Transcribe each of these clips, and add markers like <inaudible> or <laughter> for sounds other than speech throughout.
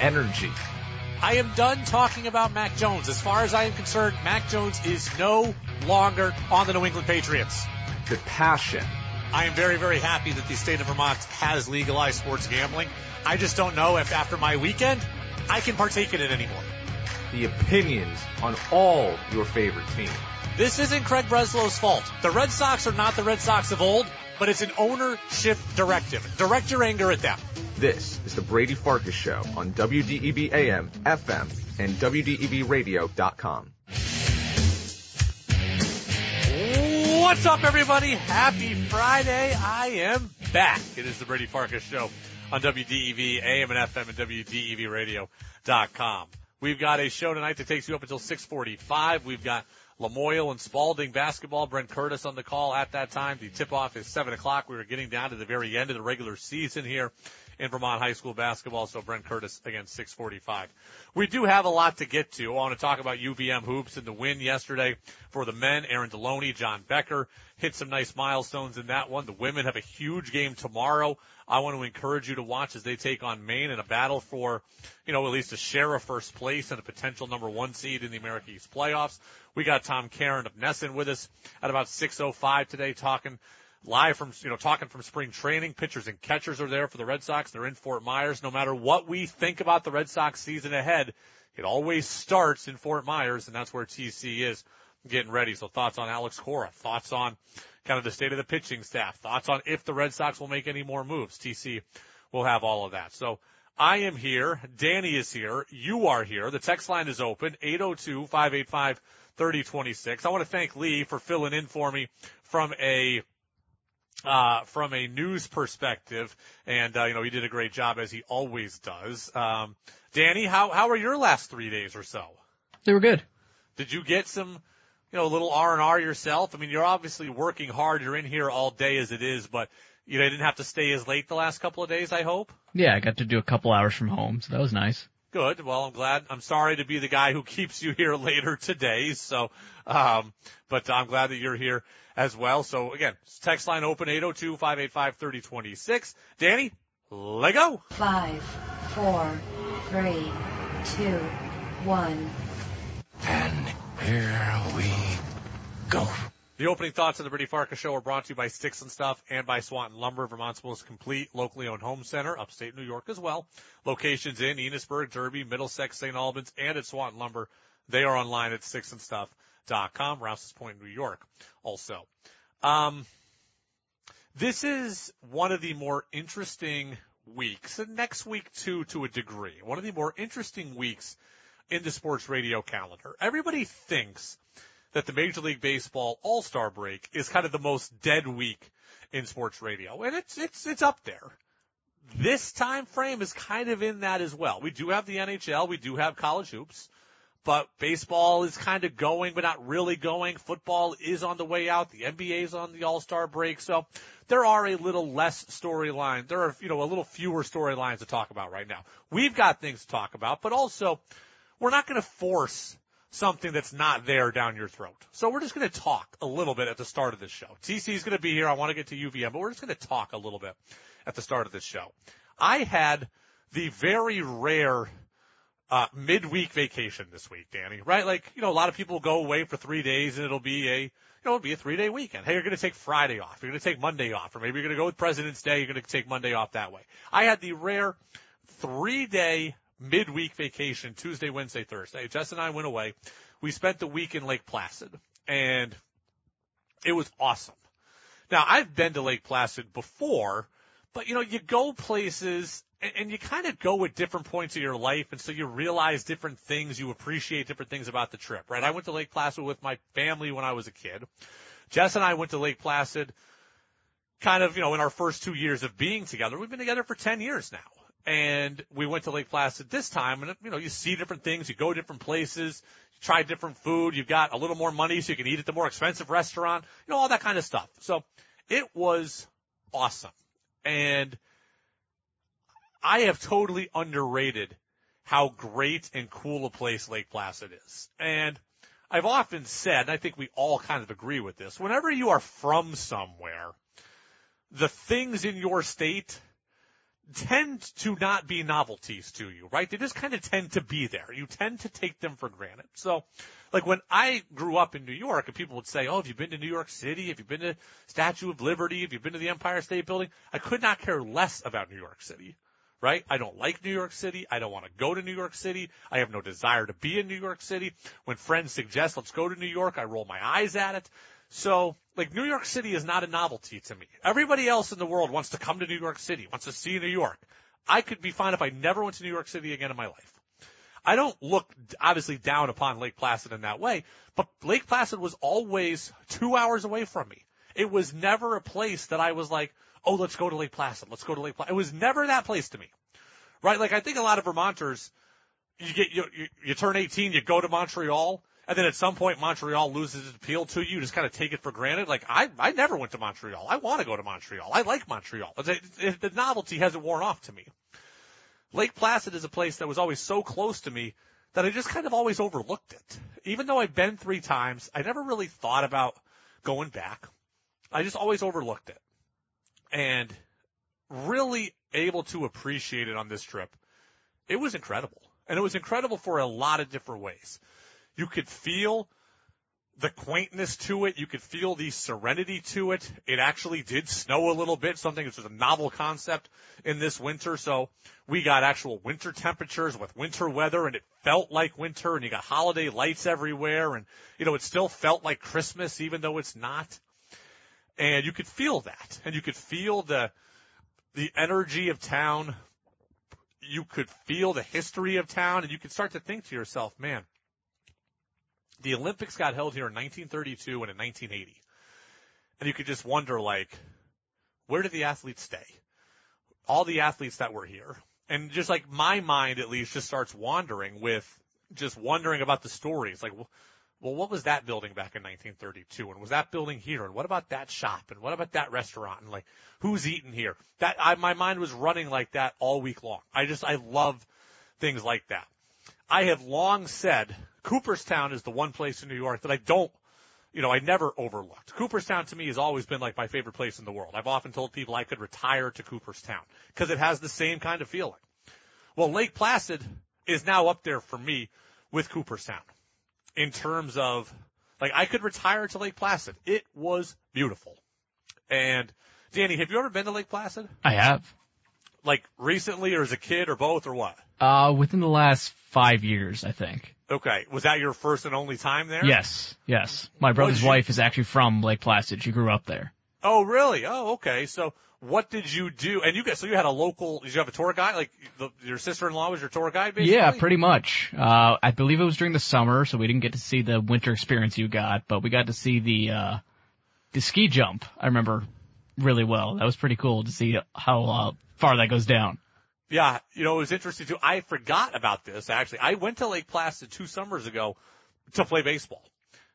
energy. I am done talking about Mac Jones. As far as I am concerned, Mac Jones is no longer on the New England Patriots. The passion. I am very, very happy that the state of Vermont has legalized sports gambling. I just don't know if after my weekend, I can partake in it anymore. The opinions on all your favorite teams. This isn't Craig Breslow's fault. The Red Sox are not the Red Sox of old, but it's an ownership directive. Direct your anger at them. This is the Brady Farkas Show on WDEV AM, FM, and WDEVradio.com. What's up, everybody? Happy Friday. I am back. It is the Brady Farkas Show on WDEV AM and FM and WDEVradio.com. We've got a show tonight that takes you up until 645. We've got Lamoille and Spalding basketball. Brent Curtis on the call at that time. The tip off is 7 o'clock. We were getting down to the very end of the regular season here in Vermont high school basketball. So Brent Curtis against 645. We do have a lot to get to. I want to talk about UVM hoops and the win yesterday for the men. Aaron Deloney, John Becker hit some nice milestones in that one. The women have a huge game tomorrow. I want to encourage you to watch as they take on Maine in a battle for, you know, at least a share of first place and a potential number one seed in the America East playoffs. We got Tom Caron of NESN with us at about 6.05 today talking live from, you know, talking from spring training. Pitchers and catchers are there for the Red Sox. They're in Fort Myers. No matter what we think about the Red Sox season ahead, it always starts in Fort Myers, and that's where TC is getting ready. So thoughts on Alex Cora, thoughts on kind of the state of the pitching staff, thoughts on if the Red Sox will make any more moves. TC will have all of that. So I am here. Danny is here. You are here. The text line is open. Oh 802-585-3026. I want to thank Lee for filling in for me from a uh, from a news perspective, and uh, you know he did a great job as he always does. Um, Danny, how how are your last three days or so? They were good. Did you get some, you know, a little R and R yourself? I mean, you're obviously working hard. You're in here all day as it is, but you know, didn't have to stay as late the last couple of days. I hope. Yeah, I got to do a couple hours from home, so that was nice. Good. Well, I'm glad. I'm sorry to be the guy who <laughs> keeps you here later today. So, um, but I'm glad that you're here as well. So again, text line open 802-585-3026. Danny, let go. Five, four, three, two, one. And here we go. The opening thoughts of the Brady Farkas Show are brought to you by Sticks and Stuff and by Swanton Lumber, Vermont's most complete locally owned home center, upstate New York as well. Locations in Enosburg, Derby, Middlesex, St. Albans, and at Swanton Lumber. They are online at sticksandstuff.com, Rouse's Point, New York. Also, um, this is one of the more interesting weeks, and next week too, to a degree, one of the more interesting weeks in the sports radio calendar. Everybody thinks that the Major League Baseball All-Star break is kind of the most dead week in sports radio. And it's, it's, it's up there. This time frame is kind of in that as well. We do have the NHL. We do have college hoops, but baseball is kind of going, but not really going. Football is on the way out. The NBA is on the All-Star break. So there are a little less storyline. There are, you know, a little fewer storylines to talk about right now. We've got things to talk about, but also we're not going to force something that's not there down your throat. So we're just going to talk a little bit at the start of this show. TC is going to be here. I want to get to UVM, but we're just going to talk a little bit at the start of this show. I had the very rare uh, midweek vacation this week, Danny, right? Like, you know, a lot of people go away for three days and it'll be a, you know, it'll be a three day weekend. Hey, you're going to take Friday off. You're going to take Monday off, or maybe you're going to go with President's Day. You're going to take Monday off that way. I had the rare three day midweek vacation, Tuesday, Wednesday, Thursday. Jess and I went away. We spent the week in Lake Placid and it was awesome. Now I've been to Lake Placid before, but you know, you go places and, and you kind of go at different points of your life. And so you realize different things. You appreciate different things about the trip, right? I went to Lake Placid with my family when I was a kid. Jess and I went to Lake Placid kind of, you know, in our first two years of being together. We've been together for 10 years now and we went to Lake Placid this time and you know you see different things you go different places you try different food you've got a little more money so you can eat at the more expensive restaurant you know all that kind of stuff. So it was awesome. And I have totally underrated how great and cool a place Lake Placid is. And I've often said and I think we all kind of agree with this whenever you are from somewhere the things in your state tend to not be novelties to you, right? They just kind of tend to be there. You tend to take them for granted. So, like when I grew up in New York and people would say, oh, have you been to New York City? Have you been to Statue of Liberty? Have you been to the Empire State Building? I could not care less about New York City, right? I don't like New York City. I don't want to go to New York City. I have no desire to be in New York City. When friends suggest let's go to New York, I roll my eyes at it. So, like, New York City is not a novelty to me. Everybody else in the world wants to come to New York City, wants to see New York. I could be fine if I never went to New York City again in my life. I don't look obviously down upon Lake Placid in that way, but Lake Placid was always two hours away from me. It was never a place that I was like, oh, let's go to Lake Placid. Let's go to Lake Placid. It was never that place to me. Right? Like I think a lot of Vermonters, you get, you, you, you turn 18, you go to Montreal, and then at some point Montreal loses its appeal to you. Just kind of take it for granted. Like I, I never went to Montreal. I want to go to Montreal. I like Montreal. The, the novelty hasn't worn off to me. Lake Placid is a place that was always so close to me that I just kind of always overlooked it. Even though I've been three times, I never really thought about going back. I just always overlooked it. And really able to appreciate it on this trip. It was incredible. And it was incredible for a lot of different ways. You could feel the quaintness to it. You could feel the serenity to it. It actually did snow a little bit, something which was a novel concept in this winter. So we got actual winter temperatures with winter weather and it felt like winter and you got holiday lights everywhere and, you know, it still felt like Christmas even though it's not. And you could feel that and you could feel the, the energy of town. You could feel the history of town and you could start to think to yourself, man, the Olympics got held here in 1932 and in 1980. And you could just wonder, like, where did the athletes stay? All the athletes that were here. And just like my mind at least just starts wandering with just wondering about the stories. Like, well, what was that building back in 1932? And was that building here? And what about that shop? And what about that restaurant? And like, who's eating here? That, I, my mind was running like that all week long. I just, I love things like that. I have long said Cooperstown is the one place in New York that I don't, you know, I never overlooked. Cooperstown to me has always been like my favorite place in the world. I've often told people I could retire to Cooperstown because it has the same kind of feeling. Well, Lake Placid is now up there for me with Cooperstown in terms of like I could retire to Lake Placid. It was beautiful. And Danny, have you ever been to Lake Placid? I have. Like recently or as a kid or both or what? Uh, within the last five years, I think. Okay. Was that your first and only time there? Yes, yes. My brother's you- wife is actually from Lake Placid. She grew up there. Oh, really? Oh, okay. So what did you do? And you guys, so you had a local, did you have a tour guide? Like the, your sister-in-law was your tour guide basically? Yeah, pretty much. Uh, I believe it was during the summer, so we didn't get to see the winter experience you got, but we got to see the, uh, the ski jump. I remember really well. That was pretty cool to see how, uh, far that goes down. Yeah, you know, it was interesting too. I forgot about this actually. I went to Lake Placid two summers ago to play baseball.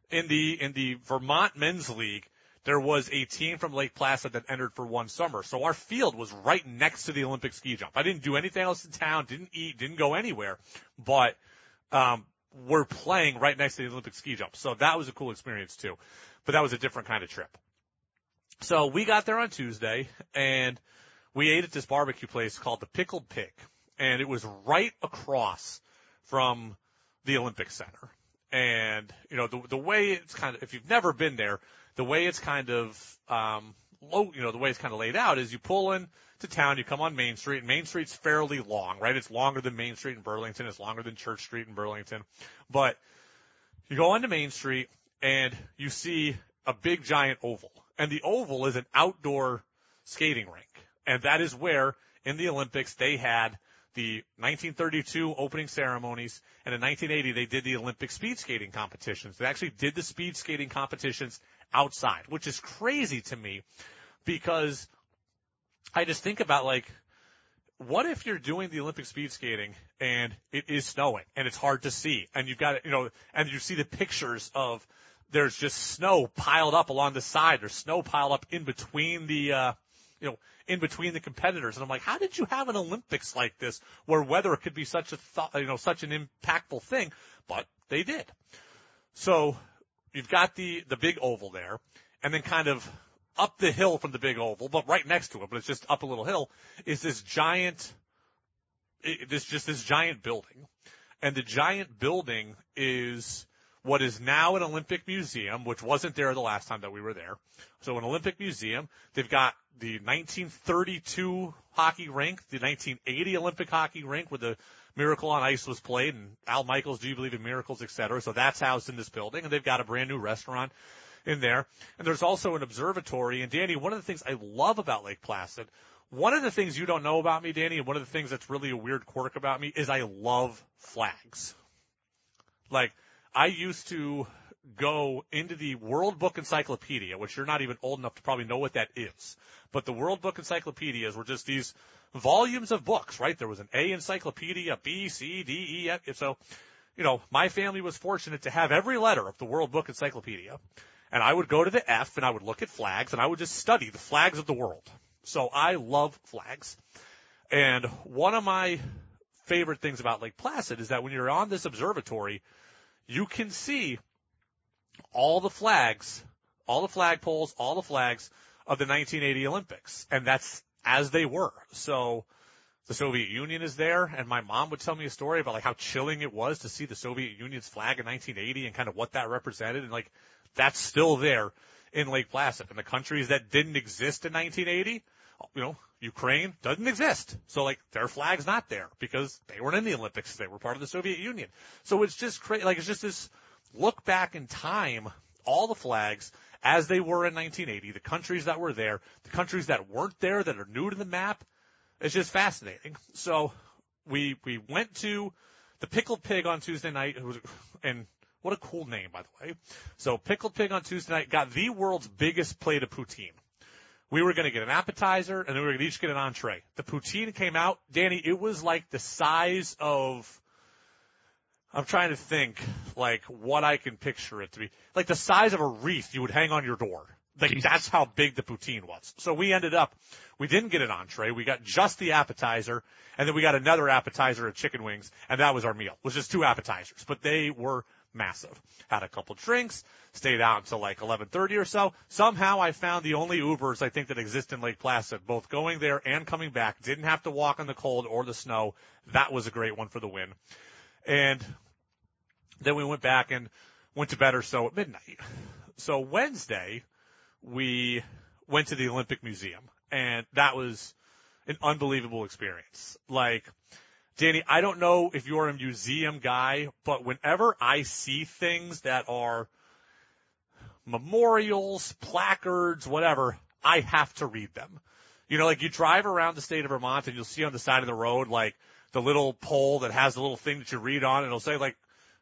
In the, in the Vermont Men's League, there was a team from Lake Placid that entered for one summer. So our field was right next to the Olympic ski jump. I didn't do anything else in town, didn't eat, didn't go anywhere, but, um, we're playing right next to the Olympic ski jump. So that was a cool experience too. But that was a different kind of trip. So we got there on Tuesday and we ate at this barbecue place called the Pickled Pig, and it was right across from the Olympic Center. And you know the the way it's kind of if you've never been there, the way it's kind of um, low, you know the way it's kind of laid out is you pull in to town, you come on Main Street, and Main Street's fairly long, right? It's longer than Main Street in Burlington, it's longer than Church Street in Burlington, but you go onto Main Street and you see a big giant oval, and the oval is an outdoor skating rink. And that is where in the Olympics they had the 1932 opening ceremonies and in 1980 they did the Olympic speed skating competitions. They actually did the speed skating competitions outside, which is crazy to me because I just think about like, what if you're doing the Olympic speed skating and it is snowing and it's hard to see and you've got, you know, and you see the pictures of there's just snow piled up along the side. There's snow piled up in between the, uh, you know, in between the competitors. And I'm like, how did you have an Olympics like this where weather could be such a, th- you know, such an impactful thing? But they did. So you've got the, the big oval there and then kind of up the hill from the big oval, but right next to it, but it's just up a little hill, is this giant, this just this giant building. And the giant building is what is now an Olympic museum, which wasn't there the last time that we were there. So an Olympic museum, they've got the 1932 hockey rink, the 1980 Olympic hockey rink where the Miracle on Ice was played and Al Michaels, Do You Believe in Miracles, et cetera. So that's housed in this building and they've got a brand new restaurant in there. And there's also an observatory. And Danny, one of the things I love about Lake Placid, one of the things you don't know about me, Danny, and one of the things that's really a weird quirk about me is I love flags. Like, I used to go into the World Book Encyclopedia, which you're not even old enough to probably know what that is. But the World Book Encyclopedias were just these volumes of books, right? There was an A encyclopedia, B, C, D, E, F. So, you know, my family was fortunate to have every letter of the World Book Encyclopedia. And I would go to the F and I would look at flags and I would just study the flags of the world. So I love flags. And one of my favorite things about Lake Placid is that when you're on this observatory, you can see all the flags, all the flagpoles, all the flags of the 1980 Olympics. And that's as they were. So the Soviet Union is there and my mom would tell me a story about like how chilling it was to see the Soviet Union's flag in 1980 and kind of what that represented. And like that's still there in Lake Placid. And the countries that didn't exist in 1980, you know, Ukraine doesn't exist. So like their flag's not there because they weren't in the Olympics. They were part of the Soviet Union. So it's just crazy. Like it's just this look back in time, all the flags as they were in 1980, the countries that were there, the countries that weren't there that are new to the map. It's just fascinating. So we, we went to the Pickled Pig on Tuesday night. It was, and what a cool name, by the way. So Pickled Pig on Tuesday night got the world's biggest plate of poutine. We were going to get an appetizer and then we were going to each get an entree. The poutine came out, Danny, it was like the size of, I'm trying to think like what I can picture it to be. Like the size of a wreath you would hang on your door. Like Jesus. that's how big the poutine was. So we ended up, we didn't get an entree. We got just the appetizer and then we got another appetizer of chicken wings and that was our meal. It was just two appetizers, but they were massive. Had a couple drinks, stayed out until like 11:30 or so. Somehow I found the only Ubers I think that exist in Lake Placid, both going there and coming back. Didn't have to walk in the cold or the snow. That was a great one for the win. And then we went back and went to bed or so at midnight. So Wednesday, we went to the Olympic Museum and that was an unbelievable experience. Like, Danny, I don't know if you're a museum guy, but whenever I see things that are memorials, placards, whatever, I have to read them. You know, like you drive around the state of Vermont and you'll see on the side of the road, like the little pole that has the little thing that you read on and it'll say like,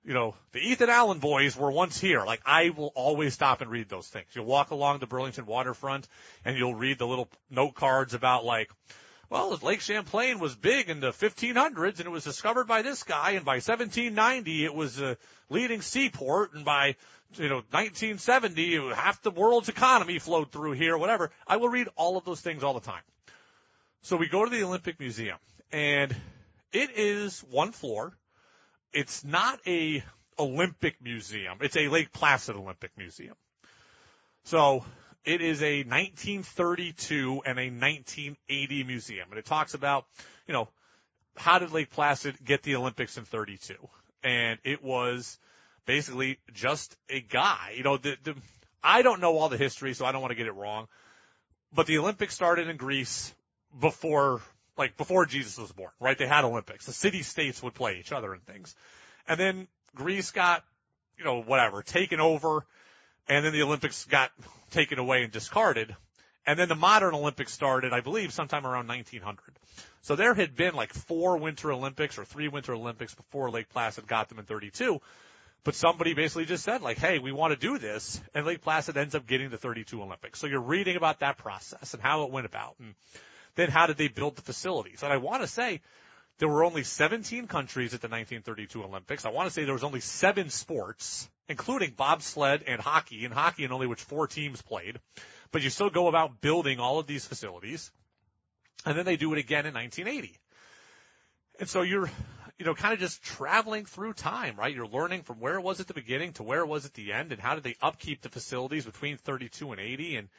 you know, the Ethan Allen boys were once here. Like I will always stop and read those things. You'll walk along the Burlington waterfront and you'll read the little note cards about like, well, Lake Champlain was big in the 1500s and it was discovered by this guy and by 1790 it was a leading seaport and by, you know, 1970 half the world's economy flowed through here, whatever. I will read all of those things all the time. So we go to the Olympic Museum and it is one floor. It's not a Olympic museum. It's a Lake Placid Olympic Museum. So it is a 1932 and a 1980 museum. And it talks about, you know, how did Lake Placid get the Olympics in 32? And it was basically just a guy, you know, the, the, I don't know all the history, so I don't want to get it wrong, but the Olympics started in Greece before, like before Jesus was born, right? They had Olympics. The city states would play each other and things. And then Greece got, you know, whatever, taken over and then the Olympics got taken away and discarded. And then the modern Olympics started, I believe, sometime around 1900. So there had been like four Winter Olympics or three Winter Olympics before Lake Placid got them in 32. But somebody basically just said like, hey, we want to do this. And Lake Placid ends up getting the 32 Olympics. So you're reading about that process and how it went about. And then how did they build the facilities? And I want to say there were only 17 countries at the 1932 Olympics. I want to say there was only seven sports, including bobsled and hockey, and hockey in only which four teams played. But you still go about building all of these facilities. And then they do it again in 1980. And so you're, you know, kind of just traveling through time, right? You're learning from where it was at the beginning to where it was at the end and how did they upkeep the facilities between 32 and 80 and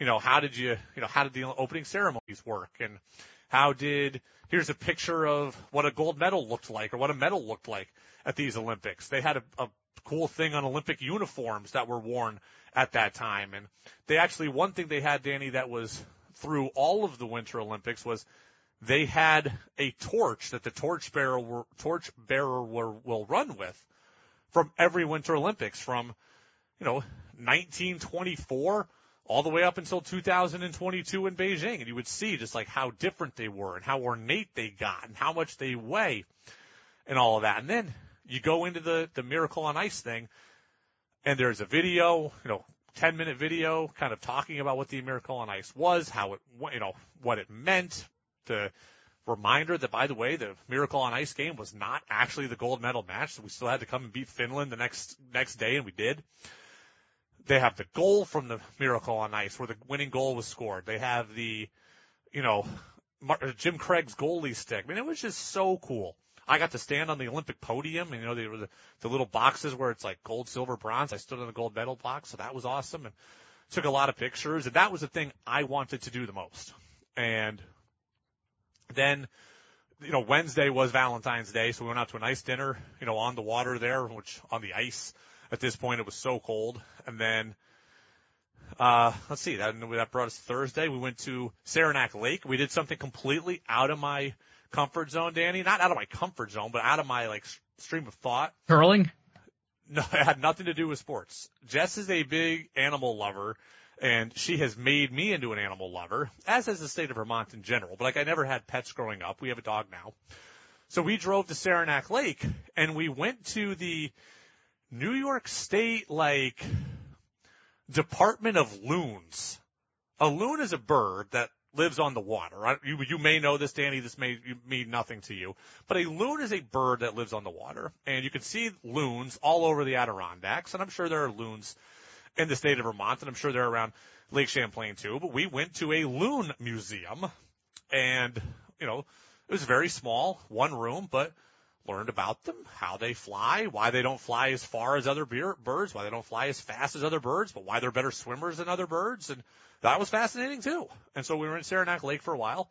you know, how did you, you know, how did the opening ceremonies work and how did, here's a picture of what a gold medal looked like or what a medal looked like at these Olympics. They had a, a cool thing on Olympic uniforms that were worn at that time. And they actually, one thing they had, Danny, that was through all of the Winter Olympics was they had a torch that the torch bearer were, torch bearer were, will run with from every Winter Olympics from, you know, 1924 all the way up until 2022 in Beijing. And you would see just like how different they were and how ornate they got and how much they weigh and all of that. And then you go into the, the Miracle on Ice thing and there's a video, you know, 10 minute video kind of talking about what the Miracle on Ice was, how it, you know, what it meant, the reminder that by the way, the Miracle on Ice game was not actually the gold medal match. So we still had to come and beat Finland the next, next day and we did. They have the goal from the Miracle on Ice where the winning goal was scored. They have the, you know, Jim Craig's goalie stick. I mean, it was just so cool. I got to stand on the Olympic podium, and you know, they were the, the little boxes where it's like gold, silver, bronze. I stood on the gold medal box, so that was awesome, and took a lot of pictures. And that was the thing I wanted to do the most. And then, you know, Wednesday was Valentine's Day, so we went out to a nice dinner, you know, on the water there, which on the ice. At this point, it was so cold. And then, uh, let's see, that, that brought us Thursday. We went to Saranac Lake. We did something completely out of my comfort zone, Danny. Not out of my comfort zone, but out of my like stream of thought. Curling? <laughs> No, it had nothing to do with sports. Jess is a big animal lover and she has made me into an animal lover, as has the state of Vermont in general. But like I never had pets growing up. We have a dog now. So we drove to Saranac Lake and we went to the New York State like Department of Loons. A loon is a bird that lives on the water. You, you may know this, Danny. This may mean nothing to you, but a loon is a bird that lives on the water, and you can see loons all over the Adirondacks, and I'm sure there are loons in the state of Vermont, and I'm sure they're around Lake Champlain too. But we went to a loon museum, and you know, it was very small, one room, but learned about them, how they fly, why they don't fly as far as other birds, why they don't fly as fast as other birds, but why they're better swimmers than other birds. And that was fascinating too. And so we were in Saranac Lake for a while.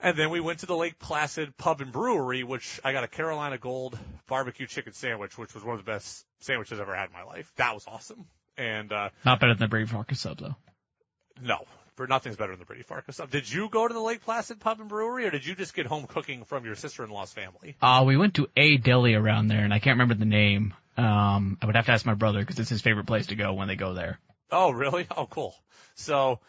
And then we went to the Lake Placid Pub and Brewery, which I got a Carolina Gold barbecue chicken sandwich, which was one of the best sandwiches I've ever had in my life. That was awesome. And, uh, not better than the Brady Farkas sub though. No, nothing's better than the Brady Farkas stuff. Did you go to the Lake Placid Pub and Brewery, or did you just get home cooking from your sister-in-law's family? Uh, we went to a deli around there, and I can't remember the name. Um, I would have to ask my brother because it's his favorite place to go when they go there. Oh, really? Oh, cool. So,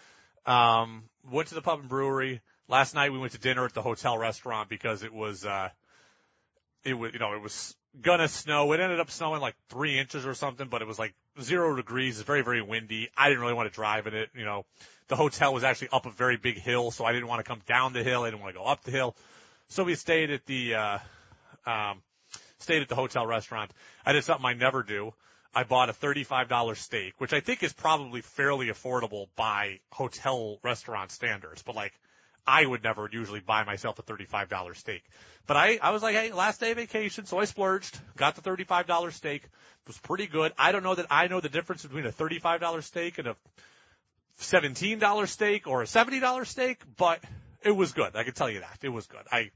um, went to the pub and brewery. Last night we went to dinner at the hotel restaurant because it was, uh, it was, you know, it was gonna snow. It ended up snowing like three inches or something, but it was like zero degrees. It's very, very windy. I didn't really want to drive in it. You know, the hotel was actually up a very big hill, so I didn't want to come down the hill. I didn't want to go up the hill. So we stayed at the, uh, um, stayed at the hotel restaurant. I did something I never do. I bought a $35 steak, which I think is probably fairly affordable by hotel restaurant standards, but like, I would never usually buy myself a $35 steak. But I, I was like, hey, last day of vacation, so I splurged, got the $35 steak. It was pretty good. I don't know that I know the difference between a $35 steak and a $17 steak or a $70 steak, but it was good. I can tell you that. It was good. I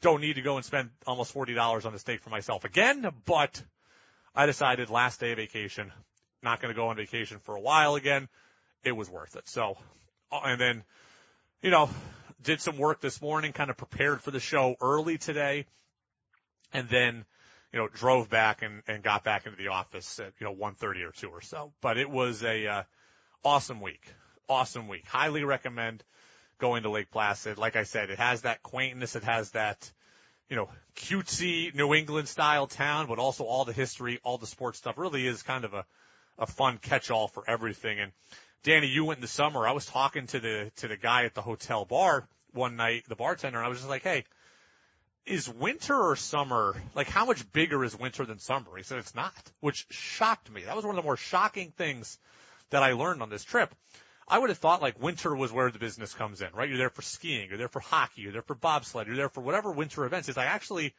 don't need to go and spend almost $40 on a steak for myself again, but I decided last day of vacation, not going to go on vacation for a while again. It was worth it. So, uh, and then, you know, did some work this morning, kind of prepared for the show early today, and then, you know, drove back and, and got back into the office at, you know, 1.30 or 2 or so. But it was a, uh, awesome week. Awesome week. Highly recommend going to Lake Placid. Like I said, it has that quaintness. It has that, you know, cutesy New England style town, but also all the history, all the sports stuff really is kind of a, a fun catch all for everything. And Danny, you went in the summer. I was talking to the, to the guy at the hotel bar one night, the bartender, and I was just like, Hey, is winter or summer, like how much bigger is winter than summer? He said it's not, which shocked me. That was one of the more shocking things that I learned on this trip. I would have thought like winter was where the business comes in, right? You're there for skiing, you're there for hockey, you're there for bobsled, you're there for whatever winter events. is. I actually,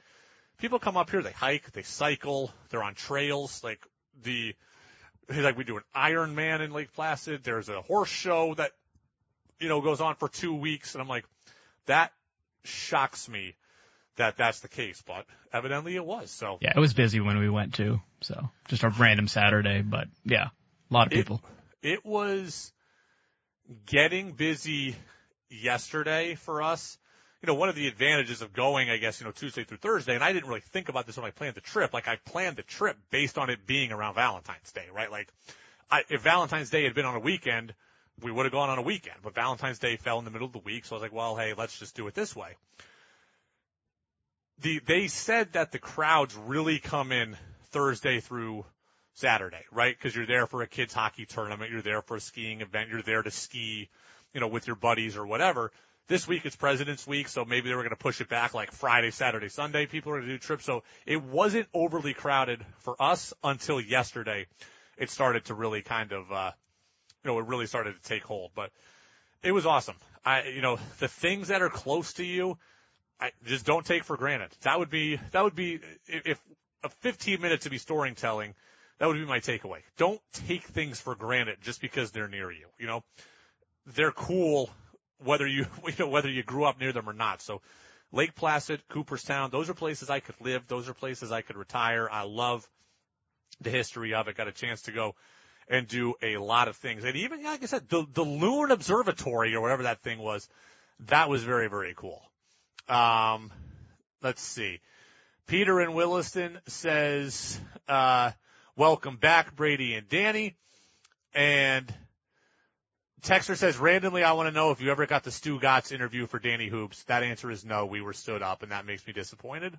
people come up here, they hike, they cycle, they're on trails, like the, like, we do an Iron Man in Lake Placid. There's a horse show that, you know, goes on for two weeks. And I'm like, that shocks me that that's the case, but evidently it was. So Yeah, it was busy when we went to, So just a random Saturday, but yeah, a lot of It- people. it was getting busy yesterday for us. You know, one of the advantages of going, I guess, you know, Tuesday through Thursday, and I didn't really think about this when I planned the trip. Like I planned the trip based on it being around Valentine's Day, right? Like I, if Valentine's Day had been on a weekend, we would have gone on a weekend, but Valentine's Day fell in the middle of the week. So I was like, well, hey, let's just do it this way. The, they said that the crowds really come in Thursday through Saturday, right? Because you're there for a kids hockey tournament, you're there for a skiing event, you're there to ski, you know, with your buddies or whatever. This week it's President's Week, so maybe they were going to push it back like Friday, Saturday, Sunday. People are going to do trips, so it wasn't overly crowded for us until yesterday. It started to really kind of, uh, you know, it really started to take hold. But it was awesome. I, you know, the things that are close to you, I just don't take for granted. That would be, that would be, if, a 15 minutes to be storytelling, that would be my takeaway. Don't take things for granted just because they're near you. You know, they're cool whether you, <laughs> you know, whether you grew up near them or not. So Lake Placid, Cooperstown, those are places I could live. Those are places I could retire. I love the history of it. Got a chance to go and do a lot of things. And even, like I said, the, the Loon Observatory or whatever that thing was, that was very, very cool. Um, let's see. Peter in Williston says, uh, welcome back, Brady and Danny. And Texter says, randomly, I want to know if you ever got the Stugotz interview for Danny Hoops. That answer is no. We were stood up, and that makes me disappointed.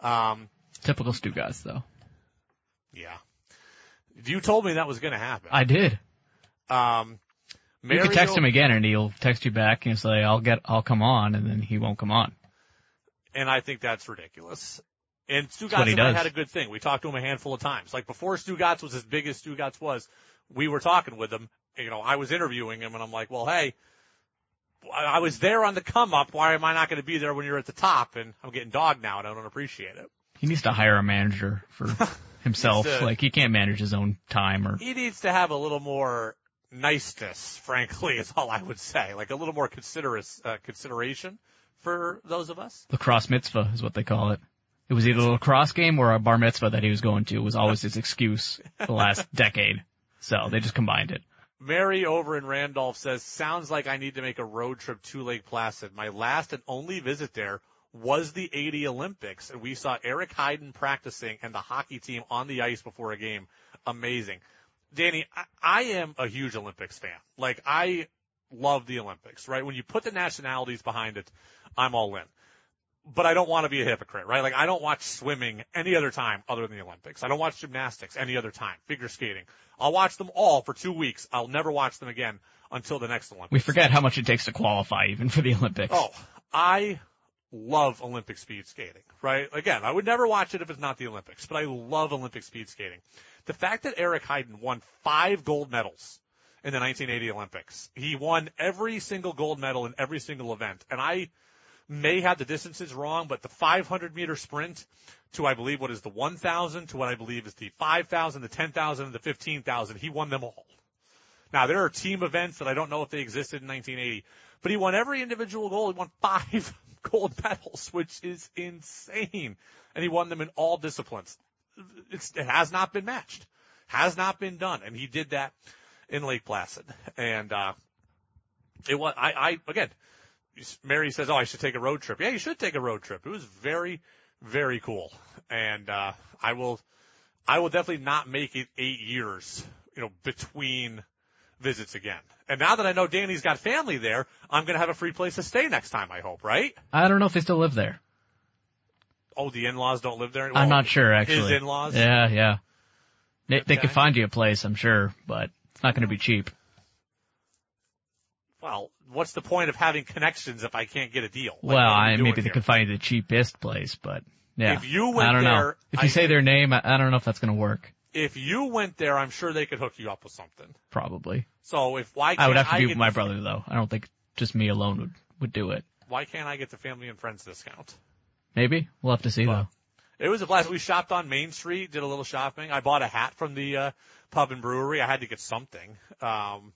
Um, Typical Stugotz though. yeah. You told me that was going to happen. I did. Um, You could text him again and he'll text you back and say, I'll get, I'll come on and then he won't come on. and I think that's ridiculous. And Stugotz he and I does. had a good thing. We talked to him a handful of times. Like before Stugotz was as big as Stugotz was, we were talking with him. You know, I was interviewing him and I'm like, well, hey, I I was there on the come up. Why am I not going to be there when you're at the top? And I'm getting dogged now and I don't appreciate it. He needs to hire a manager for <laughs> himself. To- like he can't manage his own time or He needs to have a little more niceness, frankly, is all I would say. Like a little more considerate, uh, consideration for those of us. lacrosse mitzvah is what they call it. It was either a lacrosse game or a bar mitzvah that he was going to was always his excuse the last <laughs> decade. So they just combined it. Mary over in Randolph says, sounds like I need to make a road trip to Lake Placid. My last and only visit there was the 80 Olympics and we saw Eric Heiden practicing and the hockey team on the ice before a game. Amazing. Danny, I, I am a huge Olympics fan. Like I love the Olympics, right? When you put the nationalities behind it, I'm all in. But I don't want to be a hypocrite, right? Like I don't watch swimming any other time other than the Olympics. I don't watch gymnastics any other time. Figure skating. I'll watch them all for two weeks. I'll never watch them again until the next Olympics. We forget how much it takes to qualify even for the Olympics. Oh, I love Olympic speed skating, right? Again, I would never watch it if it's not the Olympics, but I love Olympic speed skating. The fact that Eric Heiden won five gold medals in the 1980 Olympics, he won every single gold medal in every single event, and I may have the distances wrong, but the 500 meter sprint to I believe what is the 1,000 to what I believe is the 5,000, the 10,000, and the 15,000, he won them all. Now there are team events that I don't know if they existed in 1980, but he won every individual gold. He won five gold <laughs> medals, which is insane. And he won them in all disciplines. It's, it has not been matched. Has not been done. And he did that in Lake Placid. And, uh, it was, I, I, again, Mary says, oh, I should take a road trip. Yeah, you should take a road trip. It was very, very cool. And, uh, I will, I will definitely not make it eight years, you know, between visits again. And now that I know Danny's got family there, I'm going to have a free place to stay next time, I hope, right? I don't know if they still live there. Oh, the in-laws don't live there? Anymore? I'm not sure actually. His in-laws? Yeah, yeah. They, they could find you a place, I'm sure, but it's not going to be cheap. Well, what's the point of having connections if I can't get a deal? Like, well, what are we I maybe they here? could find you the cheapest place, but yeah. If you went I don't know. If you I- say their name, I, I don't know if that's going to work. If you went there, I'm sure they could hook you up with something. Probably. So if why can't I would have to be get with my the- brother though. I don't think just me alone would would do it. Why can't I get the family and friends discount? Maybe we'll have to see Well, though. It was a blast. We shopped on Main Street, did a little shopping. I bought a hat from the uh, pub and brewery. I had to get something. Um,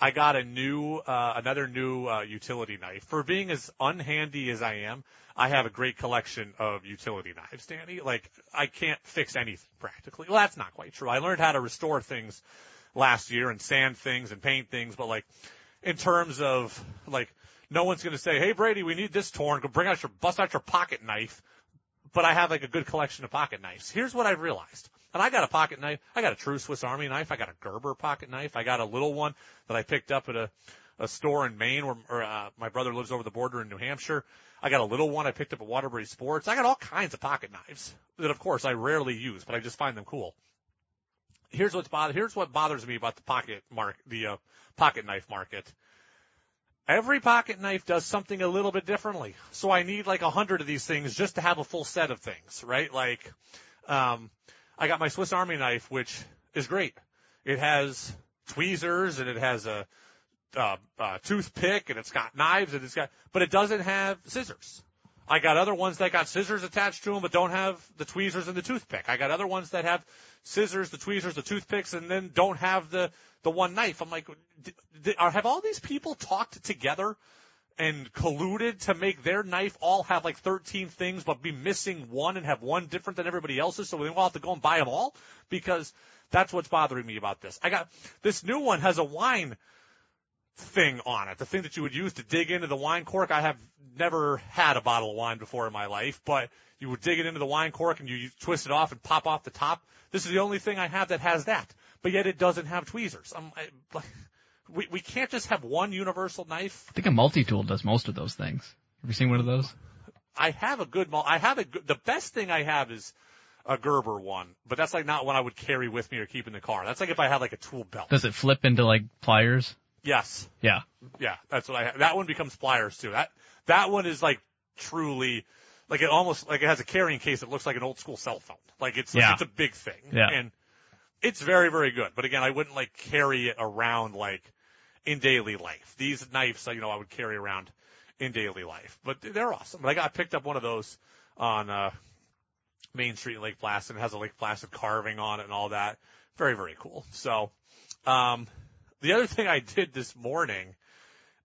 I got a new, uh, another new uh, utility knife. For being as unhandy as I am, I have a great collection of utility knives, Danny. Like I can't fix anything practically. Well, that's not quite true. I learned how to restore things last year and sand things and paint things, but like in terms of like no one's going to say, "Hey Brady, we need this torn. Go bring out your bust out your pocket knife." But I have like a good collection of pocket knives. Here's what I've realized. And I got a pocket knife. I got a true Swiss Army knife. I got a Gerber pocket knife. I got a little one that I picked up at a, a store in Maine where or, uh, my brother lives over the border in New Hampshire. I got a little one I picked up at Waterbury Sports. I got all kinds of pocket knives that of course I rarely use, but I just find them cool. Here's what's bother, here's what bothers me about the pocket mark, the, uh, pocket knife market. Every pocket knife does something a little bit differently. So I need like a hundred of these things just to have a full set of things, right? Like, um, I got my Swiss Army knife, which is great. It has tweezers and it has a, uh, uh, toothpick and it's got knives and it's got, but it doesn't have scissors. I got other ones that got scissors attached to them but don't have the tweezers and the toothpick. I got other ones that have scissors, the tweezers, the toothpicks, and then don't have the the one knife. I'm like, have all these people talked together and colluded to make their knife all have like 13 things but be missing one and have one different than everybody else's so we all have to go and buy them all because that's what's bothering me about this. I got this new one has a wine thing on it, the thing that you would use to dig into the wine cork. I have never had a bottle of wine before in my life, but you would dig it into the wine cork and you, you twist it off and pop off the top. This is the only thing I have that has that, but yet it doesn't have tweezers. I'm, I, like, we, we can't just have one universal knife. I think a multi-tool does most of those things. Have you seen one of those? I have a good, I have a good, the best thing I have is a Gerber one, but that's like not one I would carry with me or keep in the car. That's like if I had like a tool belt. Does it flip into like pliers? Yes. Yeah. Yeah, that's what I have. That one becomes pliers too. That, that one is like truly, like it almost, like it has a carrying case that looks like an old school cell phone. Like it's, Yeah. it's a big thing. Yeah. And it's very, very good. But again, I wouldn't like carry it around like in daily life. These knives, you know, I would carry around in daily life, but they're awesome. But I got picked up one of those on, uh, Main Street in Lake Placid. It has a Lake Placid carving on it and all that. Very, very cool. So, um, the other thing I did this morning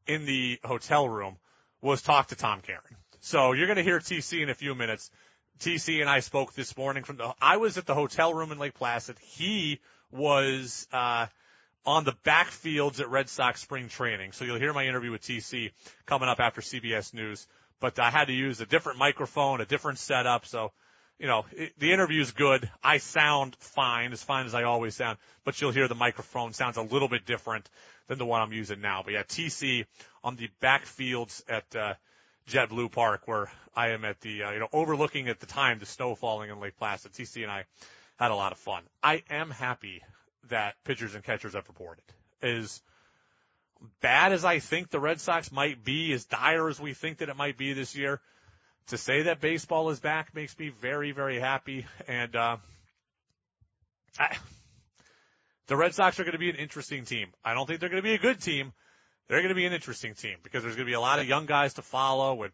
in the hotel room was talk to Tom Caron. So you're going to hear TC in a few minutes. TC and I spoke this morning from the, I was at the hotel room in Lake Placid. He was, uh, on the backfields at Red Sox spring training. So you'll hear my interview with TC coming up after CBS News. But I had to use a different microphone, a different setup. So, you know, it, the interview's good. I sound fine, as fine as I always sound. But you'll hear the microphone sounds a little bit different than the one I'm using now. But yeah, TC on the backfields at uh, JetBlue Park, where I am at the, uh, you know, overlooking at the time the snow falling in Lake Placid. TC and I had a lot of fun. I am happy that pitchers and catchers have reported. As bad as I think the Red Sox might be, as dire as we think that it might be this year, to say that baseball is back makes me very, very happy. And uh, I, the Red Sox are going to be an interesting team. I don't think they're going to be a good team. They're going to be an interesting team because there's going to be a lot of young guys to follow. And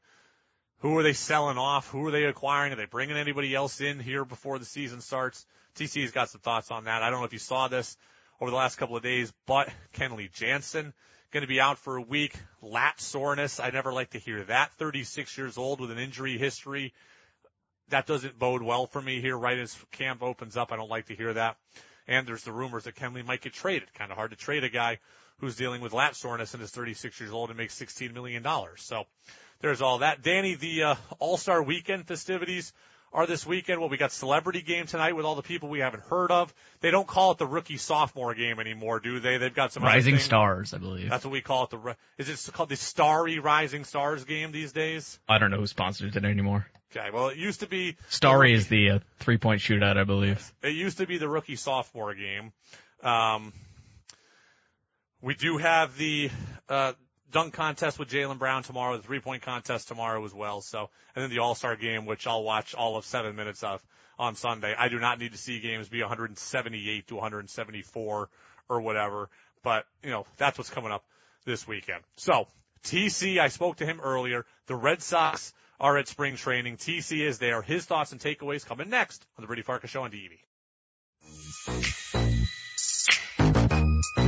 who are they selling off? Who are they acquiring? Are they bringing anybody else in here before the season starts? TC's got some thoughts on that. I don't know if you saw this over the last couple of days, but <laughs> Kenley Jansen going to be out for a week. Lat soreness. I never like to hear that. 36 years old with an injury history. That doesn't bode well for me here right as camp opens up. I don't like to hear that. And there's the rumors that Kenley might get traded. Kind of hard to trade a guy who's dealing with lat soreness and is 36 years old and makes $16 million. So there's all that. Danny, the uh, All-Star Weekend festivities are this weekend. Well, we got celebrity game tonight with all the people we haven't heard of. They don't call it the rookie sophomore game anymore, do they? They've got some Rising. Stars, I believe. That's what we call it. The is it called the Starry Rising Stars game these days? I don't know who sponsors it anymore. Okay, well it used to be Starry is the uh, three-point shootout, I believe. it used to be the rookie sophomore game. Um, we do have the uh, dunk contest with Jaylen Brown tomorrow, the three point contest tomorrow as well. So, and then the All Star game, which I'll watch all of seven minutes of on Sunday. I do not need to see games be 178 to 174 or whatever, but you know that's what's coming up this weekend. So, TC, I spoke to him earlier. The Red Sox are at spring training. TC is there. His thoughts and takeaways coming next on the Brady Farkas Show on DEV.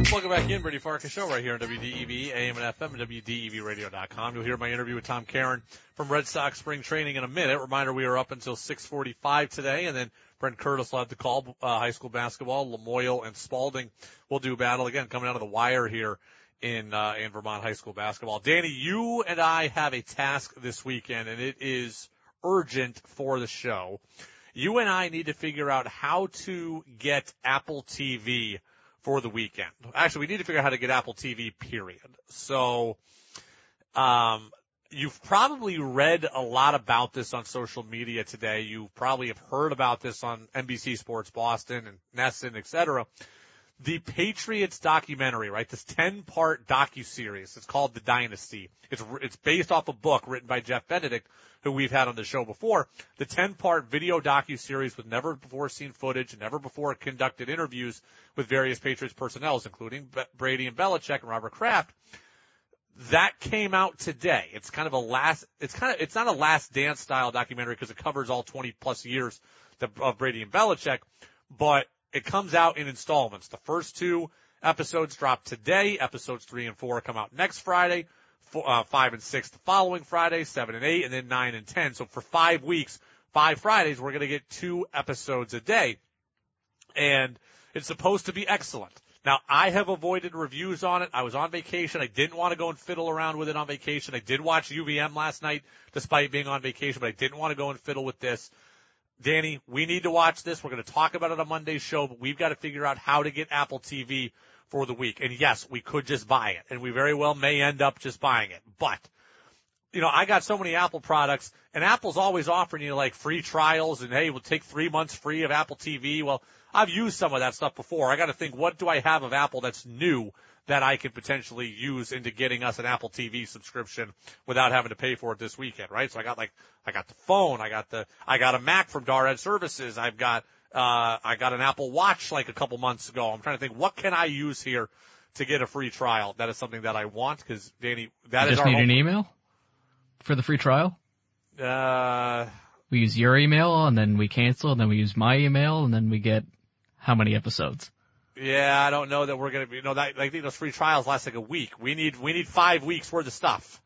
Welcome back in, Brady Farkas Show, right here on WDEV, AM and FM, and WDEVradio.com. You'll hear my interview with Tom Caron from Red Sox Spring Training in a minute. Reminder, we are up until 6:45 today, and then Brent Curtis will have the call uh, high school basketball. Lamoille and Spalding will do battle again, coming out of the wire here in uh, in Vermont high school basketball. Danny, you and I have a task this weekend, and it is urgent for the show. You and I need to figure out how to get Apple TV for the weekend. Actually, we need to figure out how to get Apple TV, period. So, um, you've probably read a lot about this on social media today. You probably have heard about this on NBC Sports Boston and NESN, et cetera. The Patriots documentary, right? This 10 part docu-series. It's called The Dynasty. It's, it's based off a book written by Jeff Benedict, who we've had on the show before. The 10 part video docu-series with never before seen footage and never before conducted interviews with various Patriots personnel, including Brady and Belichick and Robert Kraft that came out today. It's kind of a last, it's kind of, it's not a last dance style documentary because it covers all 20 plus years of Brady and Belichick, but it comes out in installments. The first two episodes drop today. Episodes three and four come out next Friday. Four, uh, five and six the following Friday, seven and eight, and then nine and ten. So for five weeks, five Fridays, we're going to get two episodes a day. And it's supposed to be excellent. Now, I have avoided reviews on it. I was on vacation. I didn't want to go and fiddle around with it on vacation. I did watch UVM last night despite being on vacation, but I didn't want to go and fiddle with this. Danny, we need to watch this. We're going to talk about it on Monday's show, but we've got to figure out how to get Apple TV for the week. And yes, we could just buy it and we very well may end up just buying it, but you know, I got so many Apple products and Apple's always offering you like free trials and hey, we'll take three months free of Apple TV. Well, I've used some of that stuff before. I got to think, what do I have of Apple that's new that I could potentially use into getting us an Apple TV subscription without having to pay for it this weekend, right? So I got like, I got the phone, I got the, I got a Mac from Darad Services, I've got, uh, I got an Apple Watch like a couple months ago. I'm trying to think, what can I use here to get a free trial? That is something that I want because Danny, that you is just our need an email for the free trial. Uh, We use your email and then we cancel and then we use my email and then we get how many episodes? Yeah, I don't know that we're gonna be. you know, that I think those free trials last like a week. We need we need five weeks worth of stuff.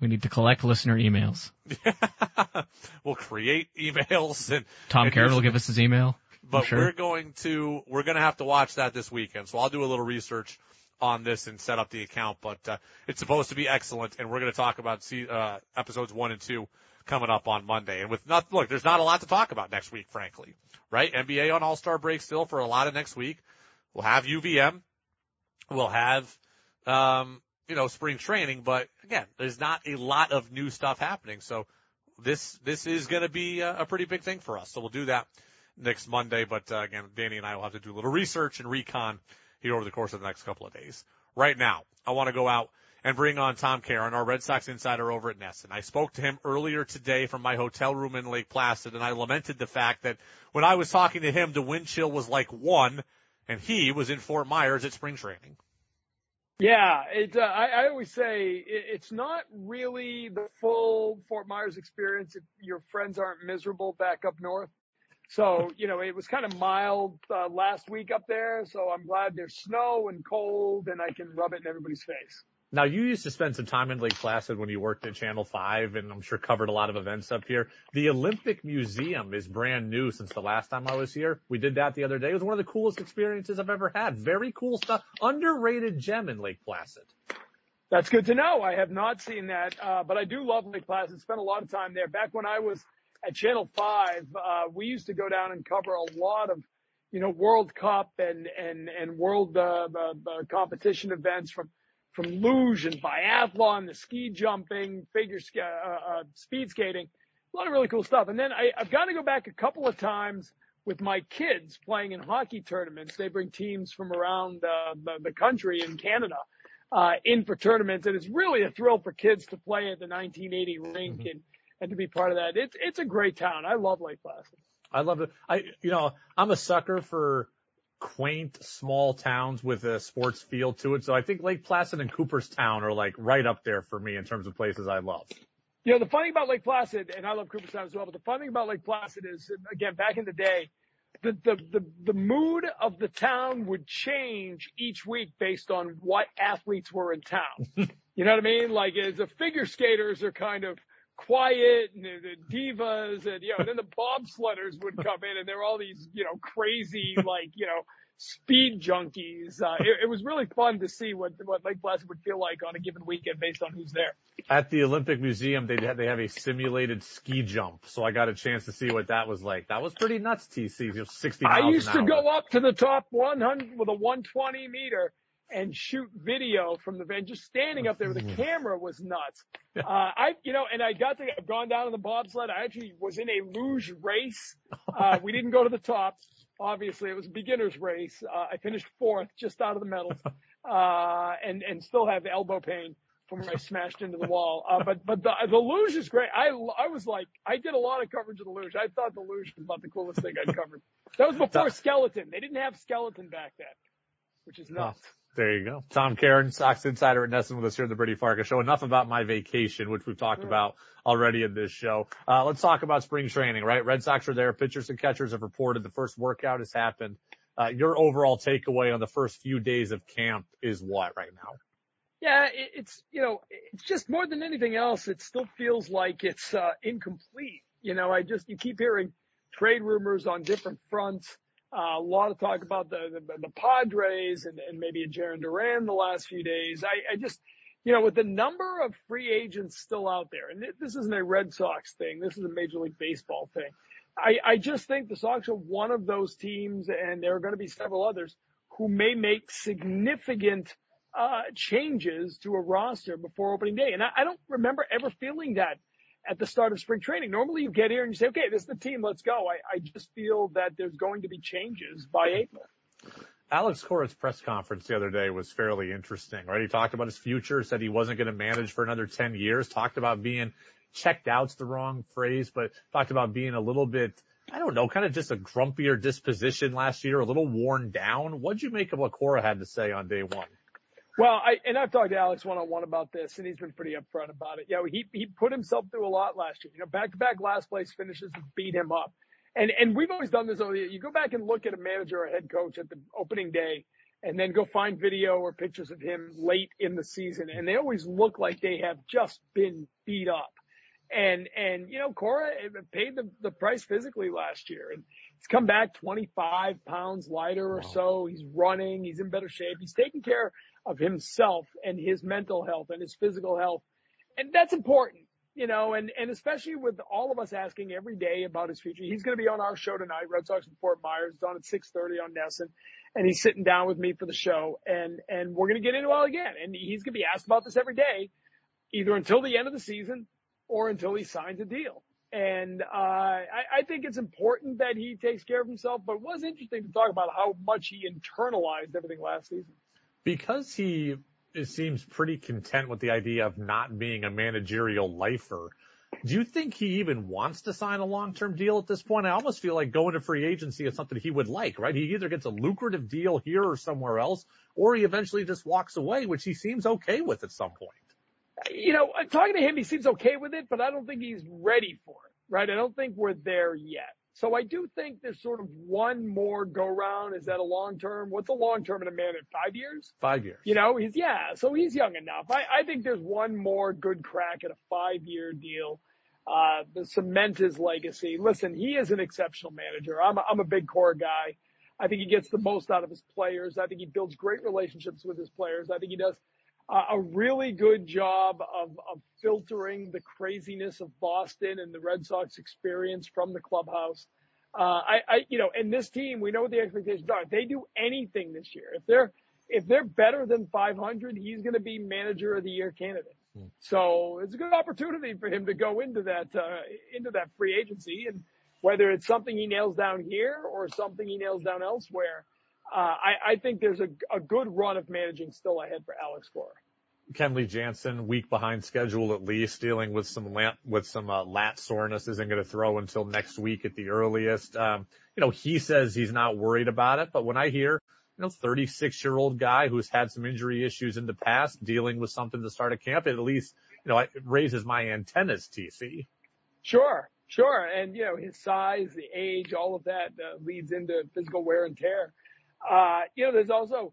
We need to collect listener emails. <laughs> we'll create emails and Tom and Carrot will give us his email. but sure. we're going to we're going to have to watch that this weekend. So I'll do a little research on this and set up the account. But uh, it's supposed to be excellent, and we're going to talk about see, uh, episodes one and two coming up on Monday. And with not look, there's not a lot to talk about next week, frankly. Right? NBA on All Star break still for a lot of next week. We'll have UVM. We'll have um, you know spring training, but again, there's not a lot of new stuff happening. So this this is going to be a, a pretty big thing for us. So we'll do that next Monday. But uh, again, Danny and I will have to do a little research and recon here over the course of the next couple of days. Right now, I want to go out and bring on Tom Caron, our Red Sox insider over at NESN. I spoke to him earlier today from my hotel room in Lake Placid, and I lamented the fact that when I was talking to him, the wind chill was like one, and he was in Fort Myers at spring training. Yeah, it. Uh, I, I always say it, it's not really the full Fort Myers experience if your friends aren't miserable back up north. So you know, it was kind of mild uh, last week up there. So I'm glad there's snow and cold, and I can rub it in everybody's face. Now, you used to spend some time in Lake Placid when you worked at Channel 5 and I'm sure covered a lot of events up here. The Olympic Museum is brand new since the last time I was here. We did that the other day. It was one of the coolest experiences I've ever had. Very cool stuff. Underrated gem in Lake Placid. That's good to know. I have not seen that, uh, but I do love Lake Placid. Spent a lot of time there. Back when I was at Channel 5, uh, we used to go down and cover a lot of, you know, World Cup and, and, and world, uh, uh, uh, competition events from, from luge and biathlon, the ski jumping, figure, sk- uh, uh, speed skating, a lot of really cool stuff. And then I, I've got to go back a couple of times with my kids playing in hockey tournaments. They bring teams from around uh, the, the country in Canada uh, in for tournaments, and it's really a thrill for kids to play at the 1980 rink and and to be part of that. It's it's a great town. I love Lake Placid. I love it. I, you know, I'm a sucker for quaint small towns with a sports feel to it. So I think Lake Placid and Cooperstown are like right up there for me in terms of places I love. You know, the funny about Lake Placid, and I love Cooperstown as well, but the funny about Lake Placid is, again, back in the day, the, the, the, the mood of the town would change each week based on what athletes were in town. <laughs> you know what I mean? Like, as the figure skaters are kind of quiet and the, the divas and, you know, and then the bobsledders would come in and there were all these, you know, crazy, like, you know, speed junkies. Uh, it, it, was really fun to see what, what Lake Placid would feel like on a given weekend based on who's there. At the Olympic Museum, they have, they have a simulated ski jump. So I got a chance to see what that was like. That was pretty nuts, TC. You know, 60 miles I used to go up to the top 100 with a 120 meter and shoot video from the van. Just standing up there with a camera was nuts. <laughs> Uh, I, you know, and I got to, I've gone down on the bobsled. I actually was in a luge race. Uh, we didn't go to the top. Obviously, it was a beginner's race. Uh, I finished fourth, just out of the medals, <laughs> uh, and and still have elbow pain from where I smashed into the wall. Uh, but but the the luge is great. I I was like I did a lot of coverage of the luge. I thought the luge was about the coolest thing I'd covered. That was before skeleton. They didn't have skeleton back then, which is nuts. There you go. Tom Caron, Sox Insider at NESN with us here at the Brady Farkas Show. Enough about my vacation, which we've talked about already in this show. Uh, let's talk about spring training, right? Red Sox are there. Pitchers and catchers have reported the first workout has happened. Uh, your overall takeaway on the first few days of camp is what right now? Yeah, it's, you know, it's just more than anything else. It still feels like it's, uh, incomplete. You know, I just, you keep hearing trade rumors on different fronts. Uh, a lot of talk about the, the, the Padres and, and maybe a Jarren Duran the last few days. I, I just, you know, with the number of free agents still out there, and this isn't a Red Sox thing, this is a Major League Baseball thing. I, I just think the Sox are one of those teams, and there are going to be several others who may make significant uh, changes to a roster before opening day. And I, I don't remember ever feeling that at the start of spring training. Normally you get here and you say, okay, this is the team, let's go. I, I just feel that there's going to be changes by April. Alex Cora's press conference the other day was fairly interesting, right? He talked about his future, said he wasn't going to manage for another 10 years, talked about being checked out's the wrong phrase, but talked about being a little bit, I don't know, kind of just a grumpier disposition last year, a little worn down. What'd you make of what Cora had to say on day one? Well, I, and I've talked to Alex one on one about this and he's been pretty upfront about it. You know, he, he put himself through a lot last year. You know, back to back last place finishes beat him up. And, and we've always done this over the You go back and look at a manager or a head coach at the opening day and then go find video or pictures of him late in the season. And they always look like they have just been beat up. And, and, you know, Cora eh, paid the, the price physically last year and he's come back 25 pounds lighter or so. He's running. He's in better shape. He's taking care of himself and his mental health and his physical health. And that's important, you know, and, and especially with all of us asking every day about his future. He's going to be on our show tonight, Red Sox and Fort Myers. It's on at 630 on NESN and he's sitting down with me for the show and, and we're going to get into all again. And he's going to be asked about this every day, either until the end of the season or until he signs a deal. And uh, I, I think it's important that he takes care of himself. But it was interesting to talk about how much he internalized everything last season because he seems pretty content with the idea of not being a managerial lifer. Do you think he even wants to sign a long-term deal at this point? I almost feel like going to free agency is something he would like, right? He either gets a lucrative deal here or somewhere else, or he eventually just walks away, which he seems okay with at some point. You know, talking to him, he seems okay with it, but I don't think he's ready for it, right? I don't think we're there yet. So I do think there's sort of one more go round. Is that a long term? What's a long term in a man in five years? Five years. You know, he's, yeah, so he's young enough. I, I think there's one more good crack at a five year deal. Uh, the cement his legacy. Listen, he is an exceptional manager. I'm a, I'm a big Cora guy. I think he gets the most out of his players. I think he builds great relationships with his players. I think he does a really good job of, of filtering the craziness of Boston and the Red Sox experience from the clubhouse. Uh, I, I, you know, and this team, we know what the expectations are. If they do anything this year, if they're, if they're better than 500, he's going to be manager of the year candidate. Hmm. So it's a good opportunity for him to go into that, uh, into that free agency and whether it's something he nails down here or something he nails down elsewhere, I, I think there's a, a good run of managing still ahead for Alex Cora. Kenley Jansen, week behind schedule at least, dealing with some lat, with some uh, lat soreness, isn't going to throw until next week at the earliest. Um, you know, he says he's not worried about it, but when I hear, you know, 36 year old guy who's had some injury issues in the past, dealing with something to start a camp, it at least you know, it raises my antennas, TC. Sure, sure. And, you know, his size, the age, all of that uh, leads into physical wear and tear. Uh, you know, there's also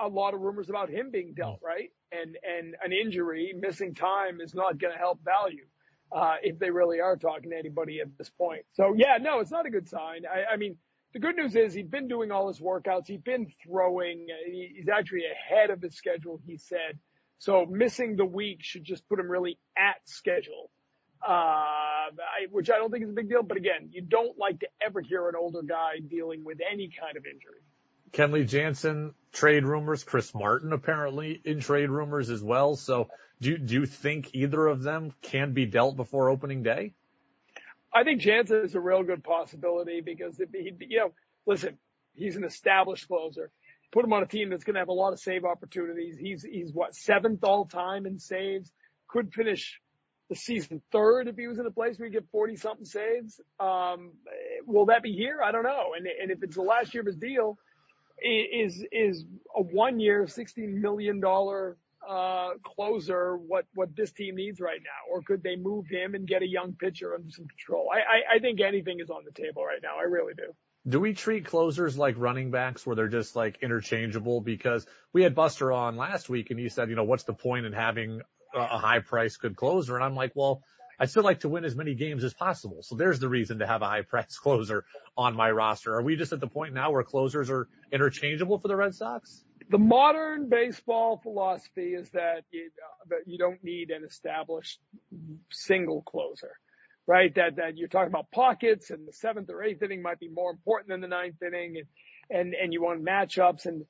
a, a lot of rumors about him being dealt, right? And, and an injury, missing time is not going to help value. Uh, if they really are talking to anybody at this point. So yeah, no, it's not a good sign. I, I mean, the good news is he's been doing all his workouts. He's been throwing. He's actually ahead of his schedule, he said. So missing the week should just put him really at schedule. Uh, I, which I don't think is a big deal. But again, you don't like to ever hear an older guy dealing with any kind of injury. Kenley Jansen trade rumors, Chris Martin apparently in trade rumors as well. So do you, do you think either of them can be dealt before opening day? I think Jansen is a real good possibility because if he, you know, listen, he's an established closer. Put him on a team that's going to have a lot of save opportunities. He's, he's what, seventh all time in saves. Could finish the season third if he was in a place where he get 40 something saves. Um, will that be here? I don't know. And, and if it's the last year of his deal, is, is a one year, $16 million uh, closer what, what this team needs right now? Or could they move him and get a young pitcher under some control? I, I, I think anything is on the table right now. I really do. Do we treat closers like running backs where they're just like interchangeable? Because we had Buster on last week and he said, you know, what's the point in having a high price good closer? And I'm like, well, I still like to win as many games as possible. So there's the reason to have a high price <laughs> closer on my roster. Are we just at the point now where closers are interchangeable for the Red Sox? the modern baseball philosophy is that you, uh, that you don't need an established single closer, right? That, that you're talking about pockets and the seventh or eighth inning might be more important than the ninth inning and, and, and you want matchups and,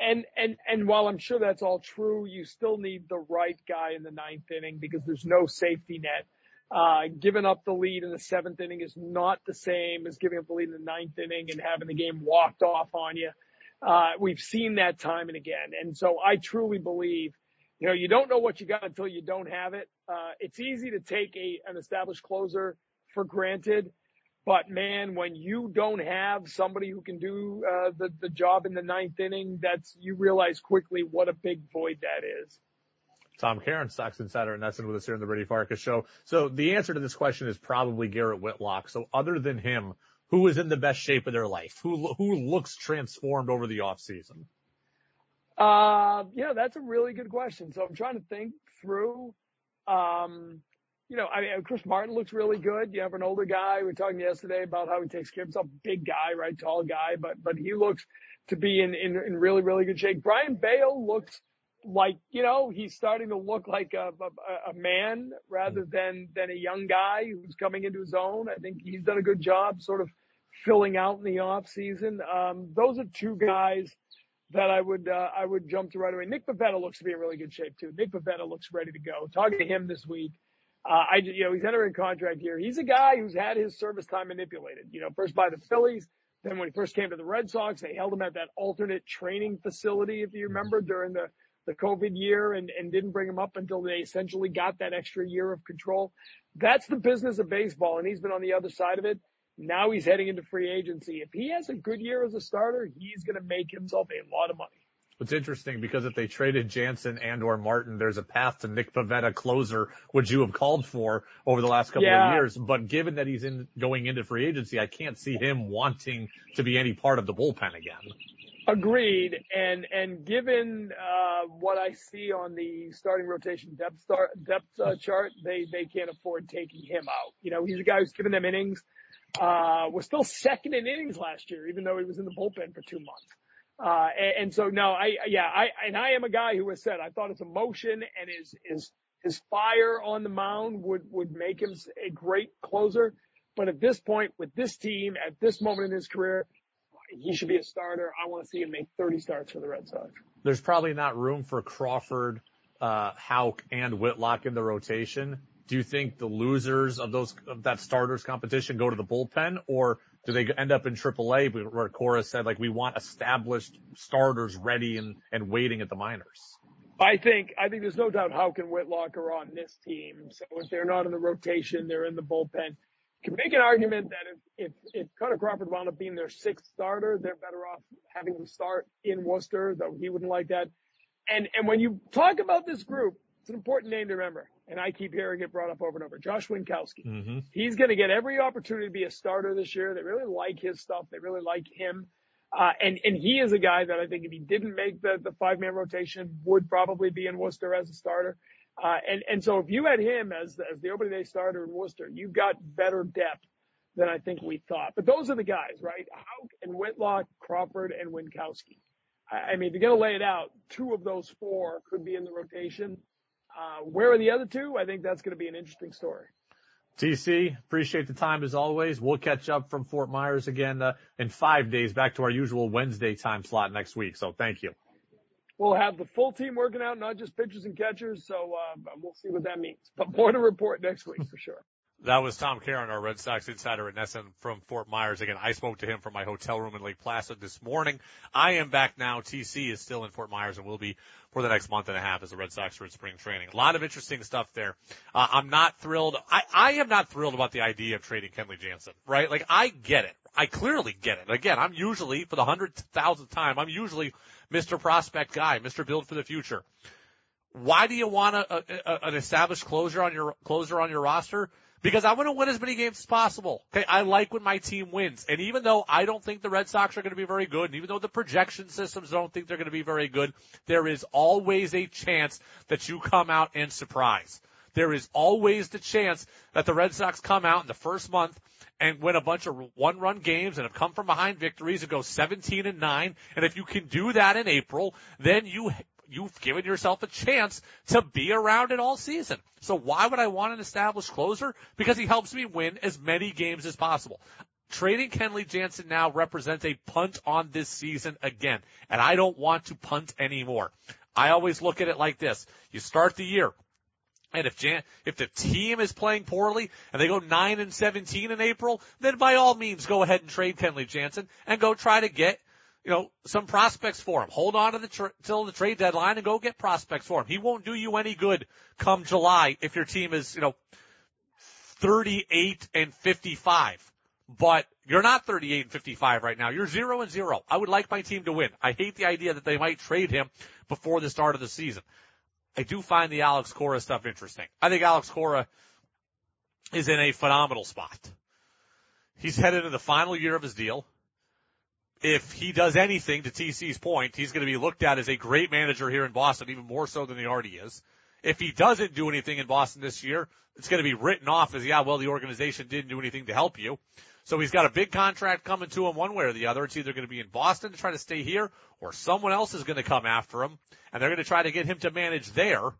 and, and, and while I'm sure that's all true, you still need the right guy in the ninth inning because there's no safety net. Uh, giving up the lead in the seventh inning is not the same as giving up the lead in the ninth inning and having the game walked off on you. Uh, we've seen that time and again. And so I truly believe, you know, you don't know what you got until you don't have it. Uh, it's easy to take a, an established closer for granted. But man, when you don't have somebody who can do uh, the the job in the ninth inning, that's you realize quickly what a big void that is. Tom Caron, Sox Insider and NESN with us here in the Brady Farkas show. So the answer to this question is probably Garrett Whitlock. So other than him, who is in the best shape of their life? Who who looks transformed over the off season? Uh, yeah, that's a really good question. So I'm trying to think through. Um, you know, I mean, Chris Martin looks really good. You have an older guy. We were talking yesterday about how he takes care of himself. Big guy, right? Tall guy, but but he looks to be in in, in really really good shape. Brayan Bello looks like you know he's starting to look like a, a, a man rather than than a young guy who's coming into his own. I think he's done a good job, sort of filling out in the off season. Um, those are two guys that I would uh, I would jump to right away. Nick Pivetta looks to be in really good shape too. Nick Pivetta looks ready to go. Talking to him this week, uh, I you know he's entering contract here. He's a guy who's had his service time manipulated. You know, first by the Phillies, then when he first came to the Red Sox, they held him at that alternate training facility, if you remember, during the the COVID year and, and didn't bring him up until they essentially got that extra year of control. That's the business of baseball, and he's been on the other side of it. Now he's heading into free agency. If he has a good year as a starter, he's going to make himself a lot of money. It's interesting because if they traded Jansen and or Martin, there's a path to Nick Pivetta closer, which you have called for over the last couple yeah. of years. But given that he's in going into free agency, I can't see him wanting to be any part of the bullpen again. Agreed. And and given uh, what I see on the starting rotation depth start depth uh, chart, they they can't afford taking him out. You know, he's a guy who's given them innings uh, was still second in innings last year, even though he was in the bullpen for two months. Uh, and, and, so no, I, yeah, I, and I am a guy who has said I thought his emotion and his, his, his fire on the mound would, would make him a great closer. But at this point with this team at this moment in his career, he should be a starter. I want to see him make 30 starts for the Red Sox. There's probably not room for Crawford, uh, Houck and Whitlock in the rotation do you think the losers of those of that starters competition go to the bullpen, or do they end up in AAA where Cora said like we want established starters ready and and waiting at the minors? I think I think there's no doubt Houck and Whitlock are on this team. So if they're not in the rotation, they're in the bullpen. You can make an argument that if if if Kutter Crawford wound up being their sixth starter, they're better off having him start in Worcester, though he wouldn't like that. And and when you talk about this group, It's an important name to remember, and I keep hearing it brought up over and over. Josh Winkowski. Mm-hmm. He's going to get every opportunity to be a starter this year. They really like his stuff. They really like him. Uh, and, and he is a guy that I think if he didn't make the, the five man rotation would probably be in Worcester as a starter. Uh, and, and so if you had him as, the, as the opening day starter in Worcester, you've got better depth than I think we thought. But those are the guys, right? Houck and Whitlock, Crawford and Winkowski. I, I mean, if you're going to lay it out, two of those four could be in the rotation. Uh, where are the other two? I think that's going to be an interesting story. TC, appreciate the time as always. We'll catch up from Fort Myers again uh, in five days, back to our usual Wednesday time slot next week. So thank you. We'll have the full team working out, not just pitchers and catchers. So uh, we'll see what that means. But more to report next week for sure. That was Tom Caron, our Red Sox insider at NESN from Fort Myers. Again, I spoke to him from my hotel room in Lake Placid this morning. I am back now. TC is still in Fort Myers and will be for the next month and a half as the Red Sox are in spring training. A lot of interesting stuff there. Uh, I'm not thrilled. I, I am not thrilled about the idea of trading Kenley Jansen, right? Like I get it. I clearly get it. Again, I'm usually, for the hundred thousandth time, I'm usually Mr. Prospect guy, Mr. Build for the future. Why do you want a, a, a, an established closer on your, closer on your roster? Because I want to win as many games as possible. Okay, I like when my team wins. And even though I don't think the Red Sox are going to be very good, and even though the projection systems don't think they're going to be very good, there is always a chance that you come out and surprise. There is always the chance that the Red Sox come out in the first month and win a bunch of one run games and have come from behind victories and go 17 and 9. And if you can do that in April, then you you've given yourself a chance to be around it all season. So why would I want an established closer? Because he helps me win as many games as possible. Trading Kenley Jansen now represents a punt on this season again, and I don't want to punt anymore. I always look at it like this. You start the year, and if Jan, if the team is playing poorly and they go 9 and 17 in April, then by all means go ahead and trade Kenley Jansen and go try to get you know, some prospects for him. Hold on to the tr- till the trade deadline and go get prospects for him. He won't do you any good come July if your team is, you know, 38 and 55. But you're not 38 and 55 right now. You're 0 and 0. I would like my team to win. I hate the idea that they might trade him before the start of the season. I do find the Alex Cora stuff interesting. I think Alex Cora is in a phenomenal spot. He's headed into the final year of his deal if he does anything to TC's point, he's going to be looked at as a great manager here in Boston, even more so than he already is. If he doesn't do anything in Boston this year, it's going to be written off as, yeah, well, the organization didn't do anything to help you. So he's got a big contract coming to him one way or the other. It's either going to be in Boston to try to stay here or someone else is going to come after him and they're going to try to get him to manage there.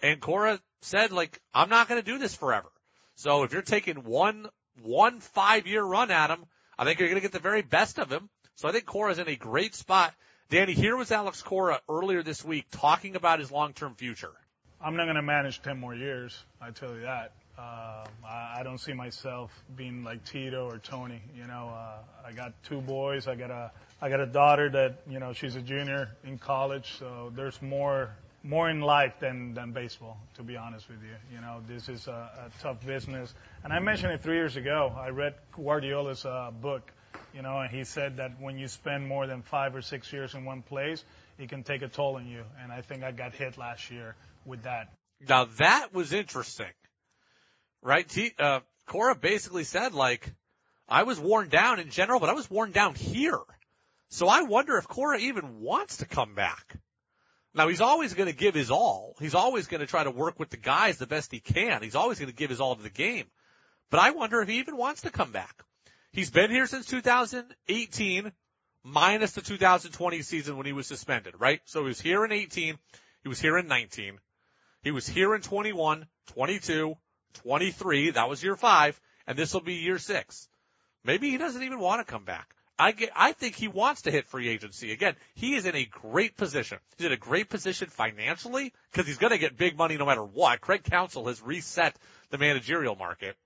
And Cora said, like, I'm not going to do this forever. So if you're taking one, one five year run at him, I think you're going to get the very best of him. So I think Cora's in a great spot. Danny, here was Alex Cora earlier this week talking about his long-term future. I'm not going to manage 10 more years. I tell you that. Uh, I, don't see myself being like Tito or Tony. You know, uh, I got two boys. I got a I got a daughter that you know she's a junior in college. So there's more more in life than than baseball. To be honest with you, you know, this is a, a tough business. And I mentioned it three years ago. I read Guardiola's uh, book you know, and he said that when you spend more than five or six years in one place, it can take a toll on you. And I think I got hit last year with that. Now that was interesting, right? T, uh, Cora basically said like, I was worn down in general, but I was worn down here. So I wonder if Cora even wants to come back. Now he's always going to give his all. He's always going to try to work with the guys the best he can. He's always going to give his all to the game. But I wonder if he even wants to come back. He's been here since 2018 minus the 2020 season when he was suspended, right? So he was here in 18. He was here in 19. He was here in 21, 22, 23. That was year five. And this will be year six. Maybe he doesn't even want to come back. I get, I think he wants to hit free agency. Again, he is in a great position. He's in a great position financially because he's going to get big money no matter what. Craig Counsell has reset the managerial market.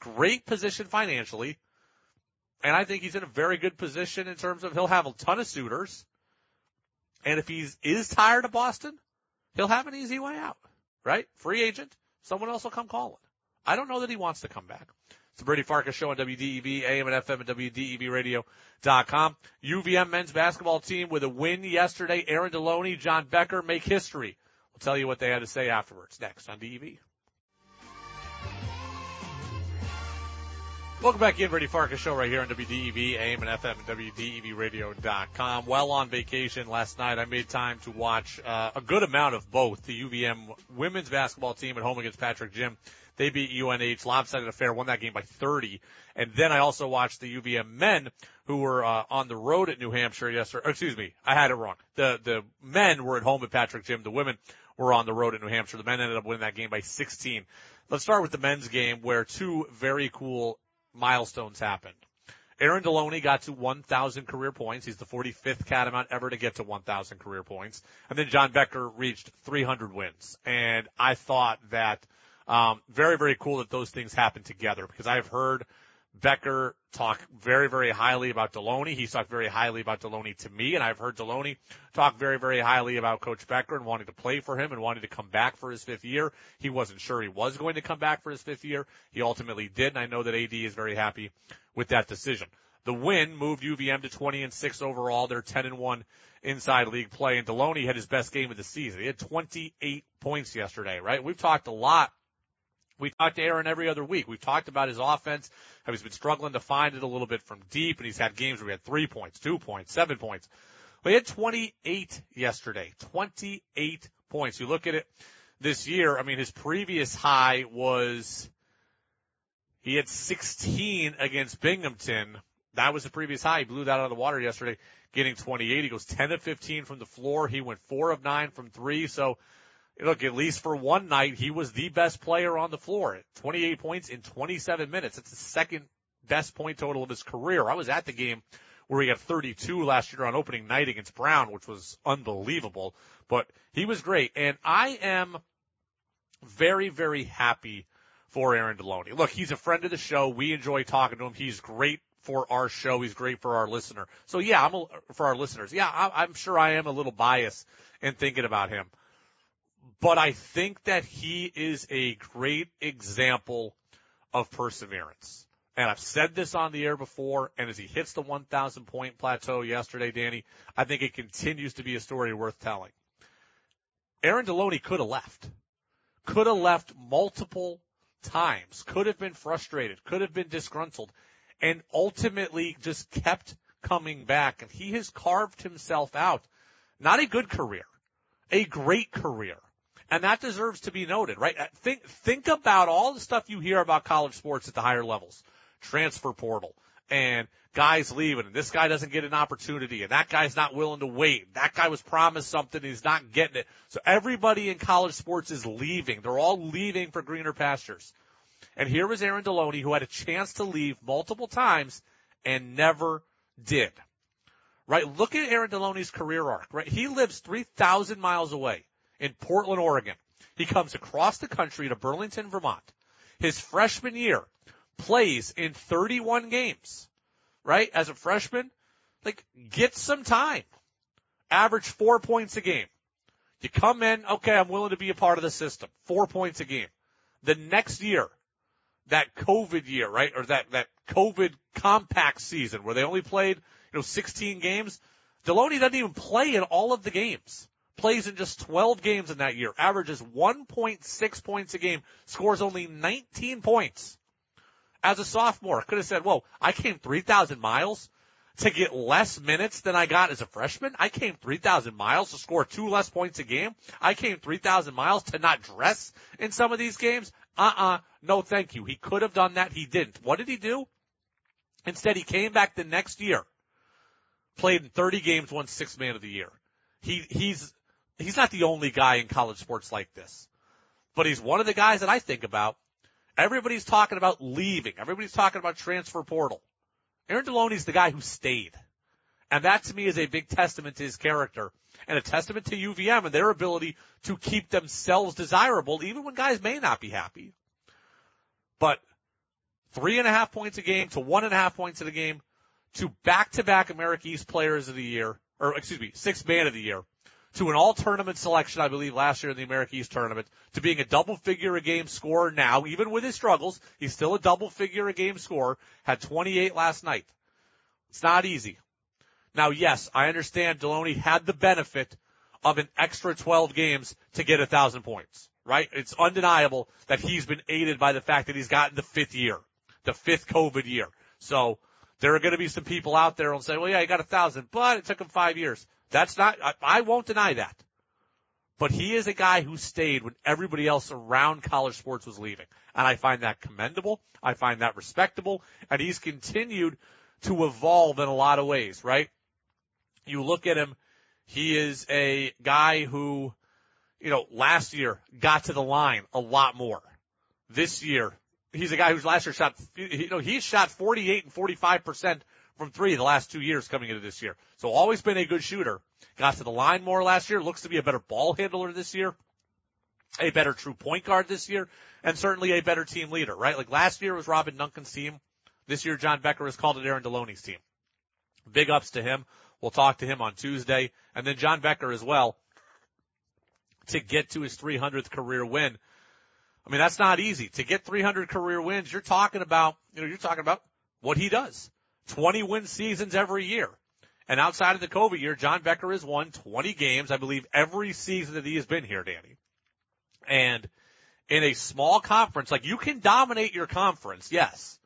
Great position financially. And I think he's in a very good position in terms of he'll have a ton of suitors. And if he is tired of Boston, he'll have an easy way out, right? Free agent. Someone else will come calling. I don't know that he wants to come back. It's the Brady Farkas show on WDEV, AM and FM and WDEVradio.com. UVM men's basketball team with a win yesterday. Aaron Deloney, John Becker make history. We'll tell you what they had to say afterwards. Next on DEV. Welcome back in, Brady Farkas show right here on WDEV, AM and FM, and WDEVradio.com. Well on vacation last night, I made time to watch uh, a good amount of both. The UVM women's basketball team at home against Patrick Gym. They beat UNH, lopsided affair, won that game by 30. And then I also watched the UVM men who were uh, on the road at New Hampshire yesterday. Excuse me, I had it wrong. The the men were at home at Patrick Gym. The women were on the road at New Hampshire. The men ended up winning that game by 16. Let's start with the men's game where two very cool milestones happened. Aaron Deloney got to 1,000 career points. He's the 45th Catamount ever to get to 1,000 career points. And then John Becker reached 300 wins. And I thought that, um, very, very cool that those things happen together because I've heard Becker talk very, very highly about Deloney. He's talked very highly about Deloney to me, and I've heard Deloney talk very, very highly about Coach Becker and wanting to play for him and wanting to come back for his fifth year. He wasn't sure he was going to come back for his fifth year. He ultimately did, and I know that AD is very happy with that decision. The win moved UVM to 20 and 6 overall. They're 10 and 1 inside league play, and Deloney had his best game of the season. He had 28 points yesterday, right? We've talked a lot we talked to Aaron every other week. We've talked about his offense, how he's been struggling to find it a little bit from deep, and he's had games where he had three points, two points, seven points. But he had 28 yesterday. 28 points. You look at it this year, I mean, his previous high was, he had 16 against Binghamton. That was the previous high. He blew that out of the water yesterday, getting 28. He goes 10 of 15 from the floor. He went 4 of 9 from 3. So, look, at least for one night, he was the best player on the floor. 28 points in 27 minutes. It's the second best point total of his career. I was at the game where he had 32 last year on opening night against Brown, which was unbelievable, but he was great. And I am very, very happy for Aaron Deloney. Look, he's a friend of the show. We enjoy talking to him. He's great for our show. He's great for our listener. So yeah, I'm a, for our listeners. Yeah, I'm sure I am a little biased in thinking about him but I think that he is a great example of perseverance. And I've said this on the air before, and as he hits the 1,000 point plateau yesterday, Danny, I think it continues to be a story worth telling. Aaron Deloney could have left. Could have left multiple times. Could have been frustrated. Could have been disgruntled. And ultimately just kept coming back. And he has carved himself out. Not a good career. A great career and that deserves to be noted, right? Uh, think think about all the stuff you hear about college sports at the higher levels, transfer portal, and guys leaving, and this guy doesn't get an opportunity, and that guy's not willing to wait. That guy was promised something, he's not getting it. So everybody in college sports is leaving. They're all leaving for greener pastures. And here was Aaron Deloney, who had a chance to leave multiple times and never did. Right? Look at Aaron Deloney's career arc, right? He lives 3,000 miles away in Portland, Oregon. He comes across the country to Burlington, Vermont. His freshman year plays in 31 games, right? As a freshman, like get some time. Average four points a game. You come in, okay, I'm willing to be a part of the system. Four points a game. The next year, that COVID year, right? Or that, that COVID compact season where they only played, you know, 16 games. Deloney doesn't even play in all of the games plays in just 12 games in that year, averages 1.6 points a game, scores only 19 points. As a sophomore, could have said, whoa, I came 3,000 miles to get less minutes than I got as a freshman. I came 3,000 miles to score two less points a game. I came 3,000 miles to not dress in some of these games. Uh-uh. No, thank you. He could have done that. He didn't. What did he do? Instead, he came back the next year, played in 30 games, won six man of the year. He, he's he's not the only guy in college sports like this, but he's one of the guys that I think about. Everybody's talking about leaving. Everybody's talking about transfer portal. Aaron Deloney's the guy who stayed. And that to me is a big testament to his character and a testament to UVM and their ability to keep themselves desirable even when guys may not be happy. But three and a half points a game to one and a half points in a game to back to back America East players of the year, or excuse me, six man of the year to an all tournament selection, I believe, last year in the America East tournament, to being a double figure a game scorer now, even with his struggles, he's still a double figure a game scorer, had 28 last night. It's not easy. Now, yes, I understand Deloney had the benefit of an extra 12 games to get a thousand points, right? It's undeniable that he's been aided by the fact that he's gotten the fifth year, the fifth COVID year. So there are going to be some people out there who'll say, well, yeah, he got a thousand, but it took him five years. That's not, I, I won't deny that. But he is a guy who stayed when everybody else around college sports was leaving. And I find that commendable. I find that respectable. And he's continued to evolve in a lot of ways, right? You look at him, he is a guy who, you know, last year got to the line a lot more. This year, he's a guy who's last year shot, you know, he's shot 48 and 45% from three the last two years coming into this year. So always been a good shooter. Got to the line more last year. Looks to be a better ball handler this year. A better true point guard this year. And certainly a better team leader, right? Like last year was Robin Duncan's team. This year John Becker has called it Aaron Deloney's team. Big ups to him. We'll talk to him on Tuesday. And then John Becker as well to get to his 300th career win. I mean, that's not easy. To get 300 career wins, you're talking about, you know, you're talking about what he does. 20 win seasons every year. And outside of the COVID year, John Becker has won 20 games, I believe, every season that he has been here, Danny. And in a small conference, like you can dominate your conference, yes.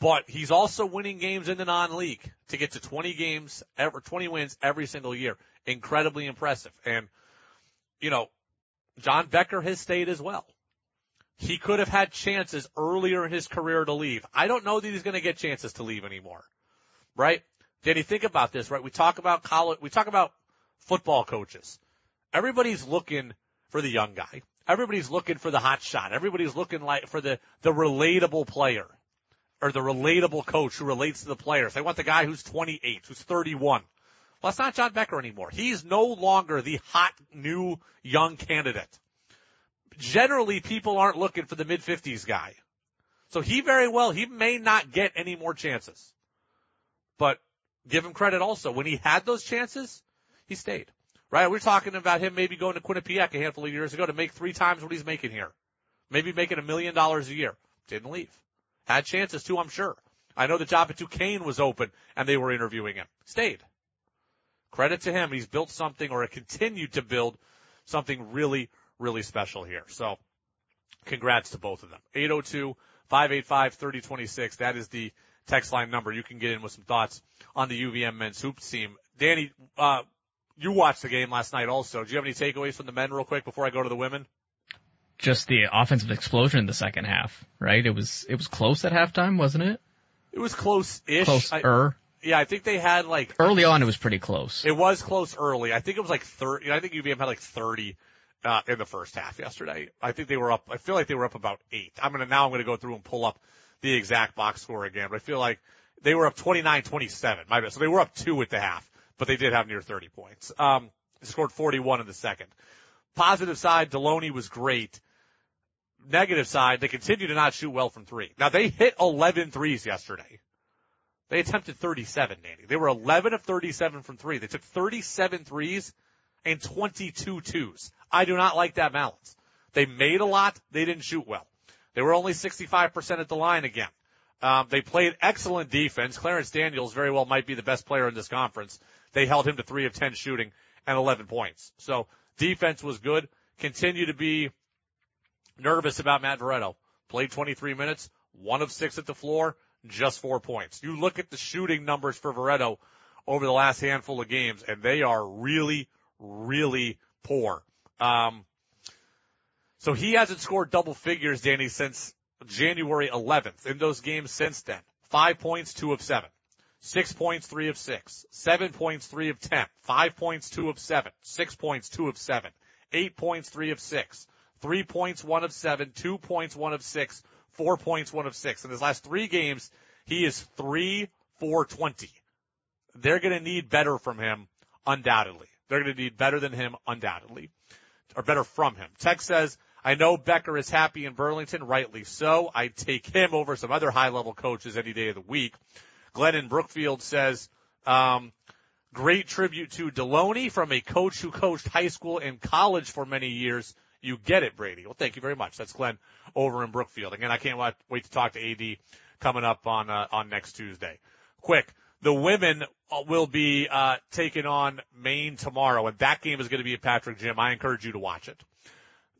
But he's also winning games in the non-league to get to 20 games, ever 20 wins every single year. Incredibly impressive. And, you know, John Becker has stayed as well. He could have had chances earlier in his career to leave. I don't know that he's going to get chances to leave anymore. Right? Danny, think about this, right? We talk about college, we talk about football coaches. Everybody's looking for the young guy. Everybody's looking for the hot shot. Everybody's looking like for the, the relatable player or the relatable coach who relates to the players. They want the guy who's 28, who's 31. Well, that's not John Becker anymore. He's no longer the hot new young candidate generally people aren't looking for the mid 50s guy. So he very well, he may not get any more chances. But give him credit also. When he had those chances, he stayed. Right? We're talking about him maybe going to Quinnipiac a handful of years ago to make three times what he's making here. Maybe making a million dollars a year. Didn't leave. Had chances too, I'm sure. I know the job at Duquesne was open and they were interviewing him. Stayed. Credit to him. He's built something or continued to build something really, really special here. So congrats to both of them. 802-585-3026. That is the text line number. You can get in with some thoughts on the UVM men's hoops team. Danny, uh, you watched the game last night also. Do you have any takeaways from the men real quick before I go to the women? Just the offensive explosion in the second half, right? It was, it was close at halftime, wasn't it? It was close-ish. Close-er. Yeah, I think they had like early on. It was pretty close. It was close early. I think it was like thirty. I think UVM had like thirty uh, in the first half yesterday. I think they were up. I feel like they were up about eight. I'm gonna now. I'm gonna go through and pull up the exact box score again. But I feel like they were up 29-27. My bad. So they were up two at the half, but they did have near 30 points. Um, scored 41 in the second. Positive side, Deloney was great. Negative side, they continue to not shoot well from three. Now they hit 11 threes yesterday. They attempted 37, Danny. They were 11 of 37 from three. They took 37 threes and 22 twos. I do not like that balance. They made a lot. They didn't shoot well. They were only 65% at the line again. Um, they played excellent defense. Clarence Daniels very well might be the best player in this conference. They held him to three of 10 shooting and 11 points. So defense was good. Continue to be nervous about Matt Veretto. Played 23 minutes, one of six at the floor, just four points. You look at the shooting numbers for Veretto over the last handful of games and they are really, really poor. Um, so he hasn't scored double figures, Danny, since January 11th. In those games since then, five points, two of seven. Six points, three of six. Seven points, three of ten. Five points, two of seven. Six points, two of seven. Eight points, three of six. Three points, one of seven. Two points, one of six. Four points, one of six. In his last three games, he is three, four, twenty. They're going to need better from him, undoubtedly. They're going to need better than him, undoubtedly or better from him. Tech says, I know Becker is happy in Burlington, rightly so. I'd take him over some other high level coaches any day of the week. Glennon Brookfield says, um, great tribute to Deloney from a coach who coached high school and college for many years. You get it, Brady. Well, thank you very much. That's Glenn over in Brookfield. Again, I can't wait to talk to AD coming up on, uh, on next Tuesday. Quick, The women uh, will be uh, taking on Maine tomorrow, and that game is going to be at Patrick Gym. I encourage you to watch it.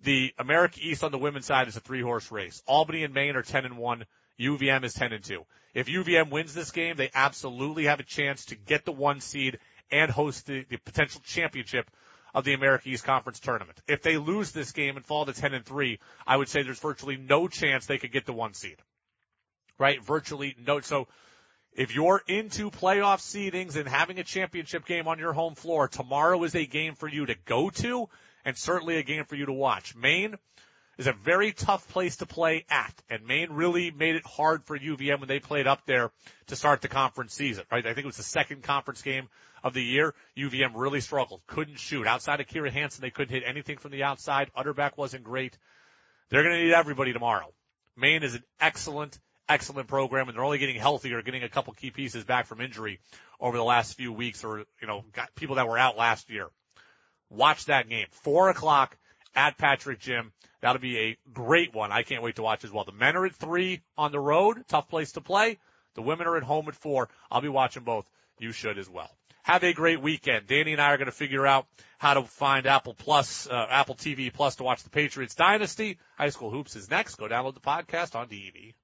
The America East on the women's side is a three horse race. Albany and Maine are 10 and 1. UVM is 10 and 2. If UVM wins this game, they absolutely have a chance to get the one seed and host the, the potential championship of the America East Conference tournament. If they lose this game and fall to 10 and 3, I would say there's virtually no chance they could get the one seed. Right? Virtually no. So if you're into playoff seedings and having a championship game on your home floor, tomorrow is a game for you to go to and certainly a game for you to watch. Maine is a very tough place to play at, and Maine really made it hard for UVM when they played up there to start the conference season, right? I think it was the second conference game of the year. UVM really struggled, couldn't shoot. Outside of Kira Hansen, they couldn't hit anything from the outside. Utterback wasn't great. They're going to need everybody tomorrow. Maine is an excellent, excellent program, and they're only getting healthier, getting a couple key pieces back from injury over the last few weeks, or you know, got people that were out last year. Watch that game. Four o'clock at Patrick Gym. That'll be a great one. I can't wait to watch as well. The men are at three on the road. Tough place to play. The women are at home at four. I'll be watching both. You should as well. Have a great weekend. Danny and I are going to figure out how to find Apple Plus, uh, Apple TV Plus to watch the Patriots Dynasty. High School Hoops is next. Go download the podcast on DEV.